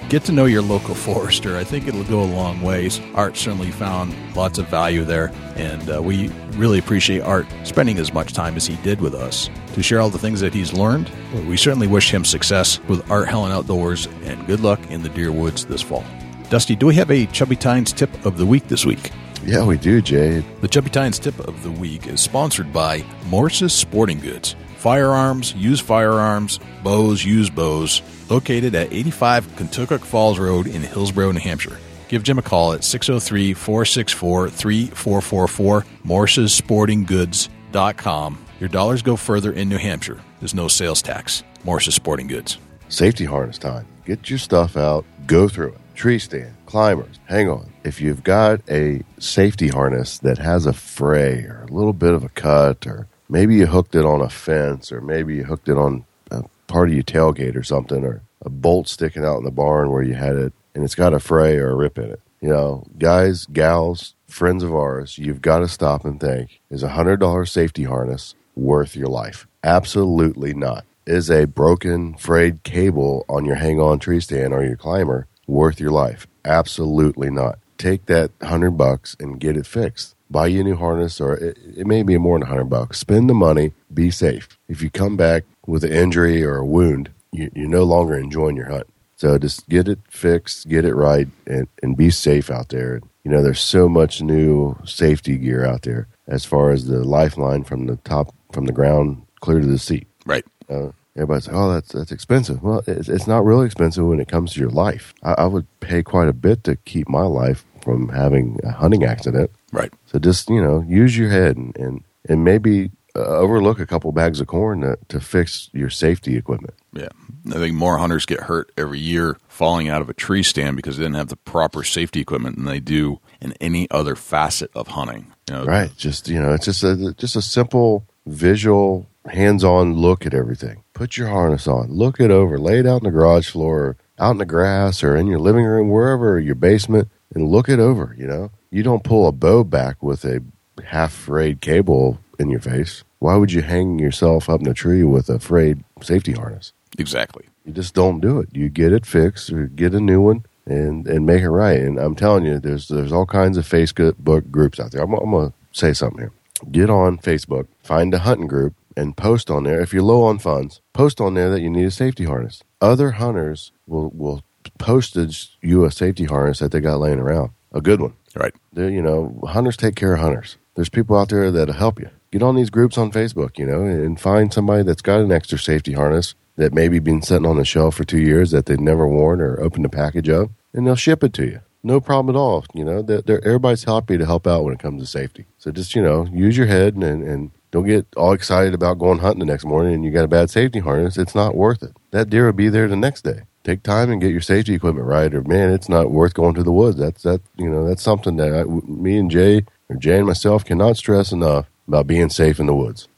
get to know your local forester. I think it'll go a long ways. Art certainly found lots of value there, and uh, we really appreciate Art spending as much time as he did with us to share all the things that he's learned. We certainly wish him success with Art Helin Outdoors and good luck in the deer woods this fall. Dusty, do we have a Chubby Tines tip of the week this week? Yeah, we do, Jay. The Chubby Tines tip of the week is sponsored by Morse's Sporting Goods. Firearms, use firearms, bows, use bows, located at 85 Contoocook Falls Road in Hillsborough, New Hampshire. Give Jim a call at 603 464 3444, morsessportinggoods.com. Your dollars go further in New Hampshire. There's no sales tax. Morse's Sporting Goods. Safety harness time. Get your stuff out, go through it. Tree stand, climbers, hang on. If you've got a safety harness that has a fray or a little bit of a cut, or maybe you hooked it on a fence, or maybe you hooked it on a part of your tailgate or something, or a bolt sticking out in the barn where you had it and it's got a fray or a rip in it. You know, guys, gals, friends of ours, you've got to stop and think is a $100 safety harness worth your life? Absolutely not. Is a broken, frayed cable on your hang on tree stand or your climber worth your life? Absolutely not. Take that 100 bucks and get it fixed. Buy you a new harness, or it, it may be more than 100 bucks. Spend the money, be safe. If you come back with an injury or a wound, you, you're no longer enjoying your hunt. So just get it fixed, get it right, and, and be safe out there. You know, there's so much new safety gear out there as far as the lifeline from the top, from the ground clear to the seat. Right. Uh, everybody's like, oh, that's that's expensive. Well, it's, it's not really expensive when it comes to your life. I, I would pay quite a bit to keep my life from having a hunting accident. Right. So just you know, use your head and and, and maybe uh, overlook a couple bags of corn to, to fix your safety equipment. Yeah. I think more hunters get hurt every year falling out of a tree stand because they didn't have the proper safety equipment than they do in any other facet of hunting. You know, Right. Just you know, it's just a just a simple visual, hands-on look at everything. Put your harness on, look it over, lay it out in the garage floor, or out in the grass, or in your living room, wherever, your basement, and look it over. You know, you don't pull a bow back with a half frayed cable in your face. Why would you hang yourself up in a tree with a frayed safety harness? Exactly. You just don't do it. You get it fixed or get a new one and and make it right. And I'm telling you, there's there's all kinds of Facebook groups out there. I'm, I'm gonna say something here. Get on Facebook, find a hunting group, and post on there. If you're low on funds, post on there that you need a safety harness. Other hunters will will postage you a safety harness that they got laying around, a good one. Right. They're, you know, hunters take care of hunters. There's people out there that'll help you. Get on these groups on Facebook, you know, and find somebody that's got an extra safety harness that maybe been sitting on the shelf for two years that they've never worn or opened a package of, and they'll ship it to you. No problem at all. You know, they're, they're, everybody's happy to help out when it comes to safety. So just, you know, use your head and, and don't get all excited about going hunting the next morning and you got a bad safety harness. It's not worth it. That deer will be there the next day. Take time and get your safety equipment right, or man, it's not worth going to the woods. That's that you know that's something that I, me and Jay or Jay and myself cannot stress enough about being safe in the woods.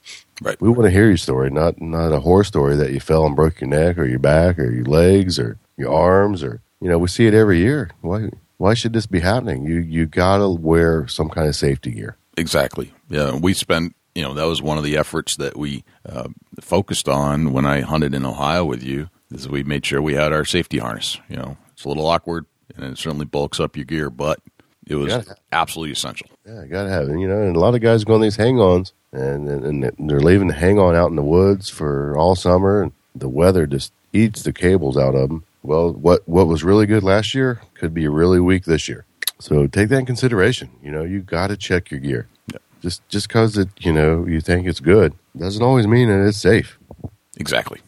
Right. We want to hear your story, not not a horror story that you fell and broke your neck or your back or your legs or your arms or you know we see it every year. Why why should this be happening? You you gotta wear some kind of safety gear. Exactly. Yeah, we spent. You know, that was one of the efforts that we uh, focused on when I hunted in Ohio with you. Is we made sure we had our safety harness. You know, it's a little awkward, and it certainly bulks up your gear, but it was absolutely essential. Yeah, you gotta have it. You know, and a lot of guys go on these hang-ons, and and, and they're leaving the hang-on out in the woods for all summer, and the weather just eats the cables out of them. Well, what what was really good last year could be really weak this year. So take that in consideration. You know, you got to check your gear. Just just because it you know you think it's good doesn't always mean that it's safe. Exactly.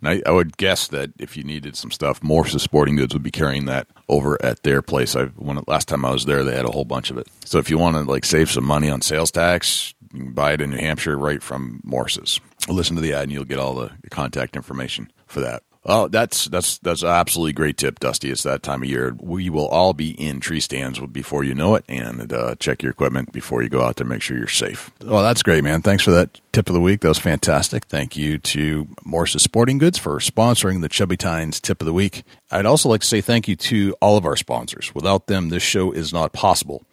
And I, I would guess that if you needed some stuff, Morse's Sporting Goods would be carrying that over at their place. I when last time I was there, they had a whole bunch of it. So if you want to like save some money on sales tax, you can buy it in New Hampshire right from Morse's. Listen to the ad, and you'll get all the contact information for that. Oh, that's that's that's an absolutely great tip, Dusty. It's that time of year. We will all be in tree stands before you know it, and uh, check your equipment before you go out there. Make sure you're safe. Oh, that's great, man. Thanks for that tip of the week. That was fantastic. Thank you to Morse's Sporting Goods for sponsoring the Chubby Tines Tip of the Week. I'd also like to say thank you to all of our sponsors. Without them, this show is not possible.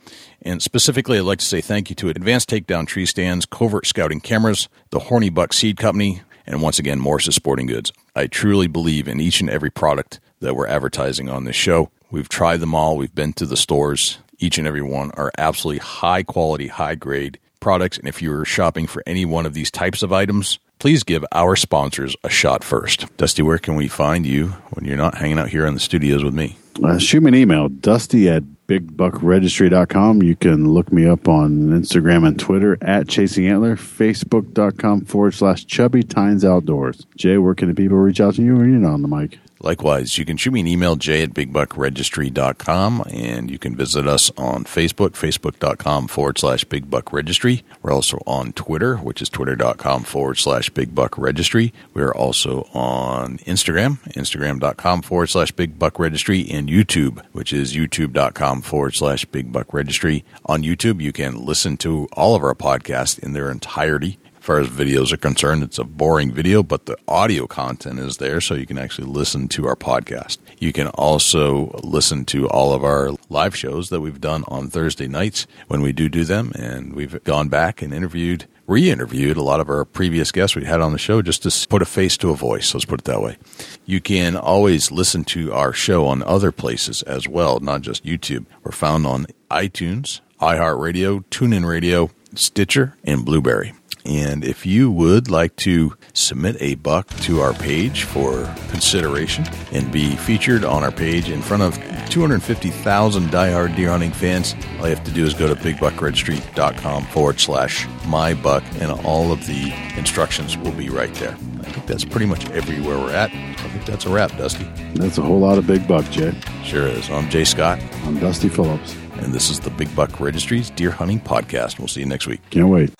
And specifically, I'd like to say thank you to Advanced Takedown Tree Stands, Covert Scouting Cameras, the Horny Buck Seed Company, and once again, Morse's Sporting Goods. I truly believe in each and every product that we're advertising on this show. We've tried them all. We've been to the stores. Each and every one are absolutely high quality, high grade products. And if you're shopping for any one of these types of items, please give our sponsors a shot first. Dusty, where can we find you when you're not hanging out here in the studios with me? Uh, shoot me an email, dusty at bigbuckregistry.com. You can look me up on Instagram and Twitter at Chasing Antler, Facebook.com forward slash Chubby Tines Outdoors. Jay, where can the people reach out to you when you're not on the mic? Likewise, you can shoot me an email, jay at bigbuckregistry.com, and you can visit us on Facebook, facebook.com forward slash bigbuckregistry. We're also on Twitter, which is twitter.com forward slash bigbuckregistry. We're also on Instagram, instagram.com forward slash bigbuckregistry, and YouTube, which is youtube.com forward slash bigbuckregistry. On YouTube, you can listen to all of our podcasts in their entirety far as videos are concerned, it's a boring video, but the audio content is there, so you can actually listen to our podcast. You can also listen to all of our live shows that we've done on Thursday nights when we do do them, and we've gone back and interviewed re-interviewed a lot of our previous guests we had on the show just to put a face to a voice. Let's put it that way. You can always listen to our show on other places as well, not just YouTube. We're found on iTunes, iHeartRadio, TuneIn Radio, Stitcher, and Blubrry. And if you would like to submit a buck to our page for consideration and be featured on our page in front of 250,000 diehard deer hunting fans, all you have to do is go to bigbuckregistry.com forward slash my buck, and all of the instructions will be right there. I think that's pretty much everywhere we're at. I think that's a wrap, Dusty. That's a whole lot of big buck, Jay. Sure is. I'm Jay Scott. I'm Dusty Phillips. And this is the Big Buck Registries Deer Hunting Podcast. We'll see you next week. Can't wait.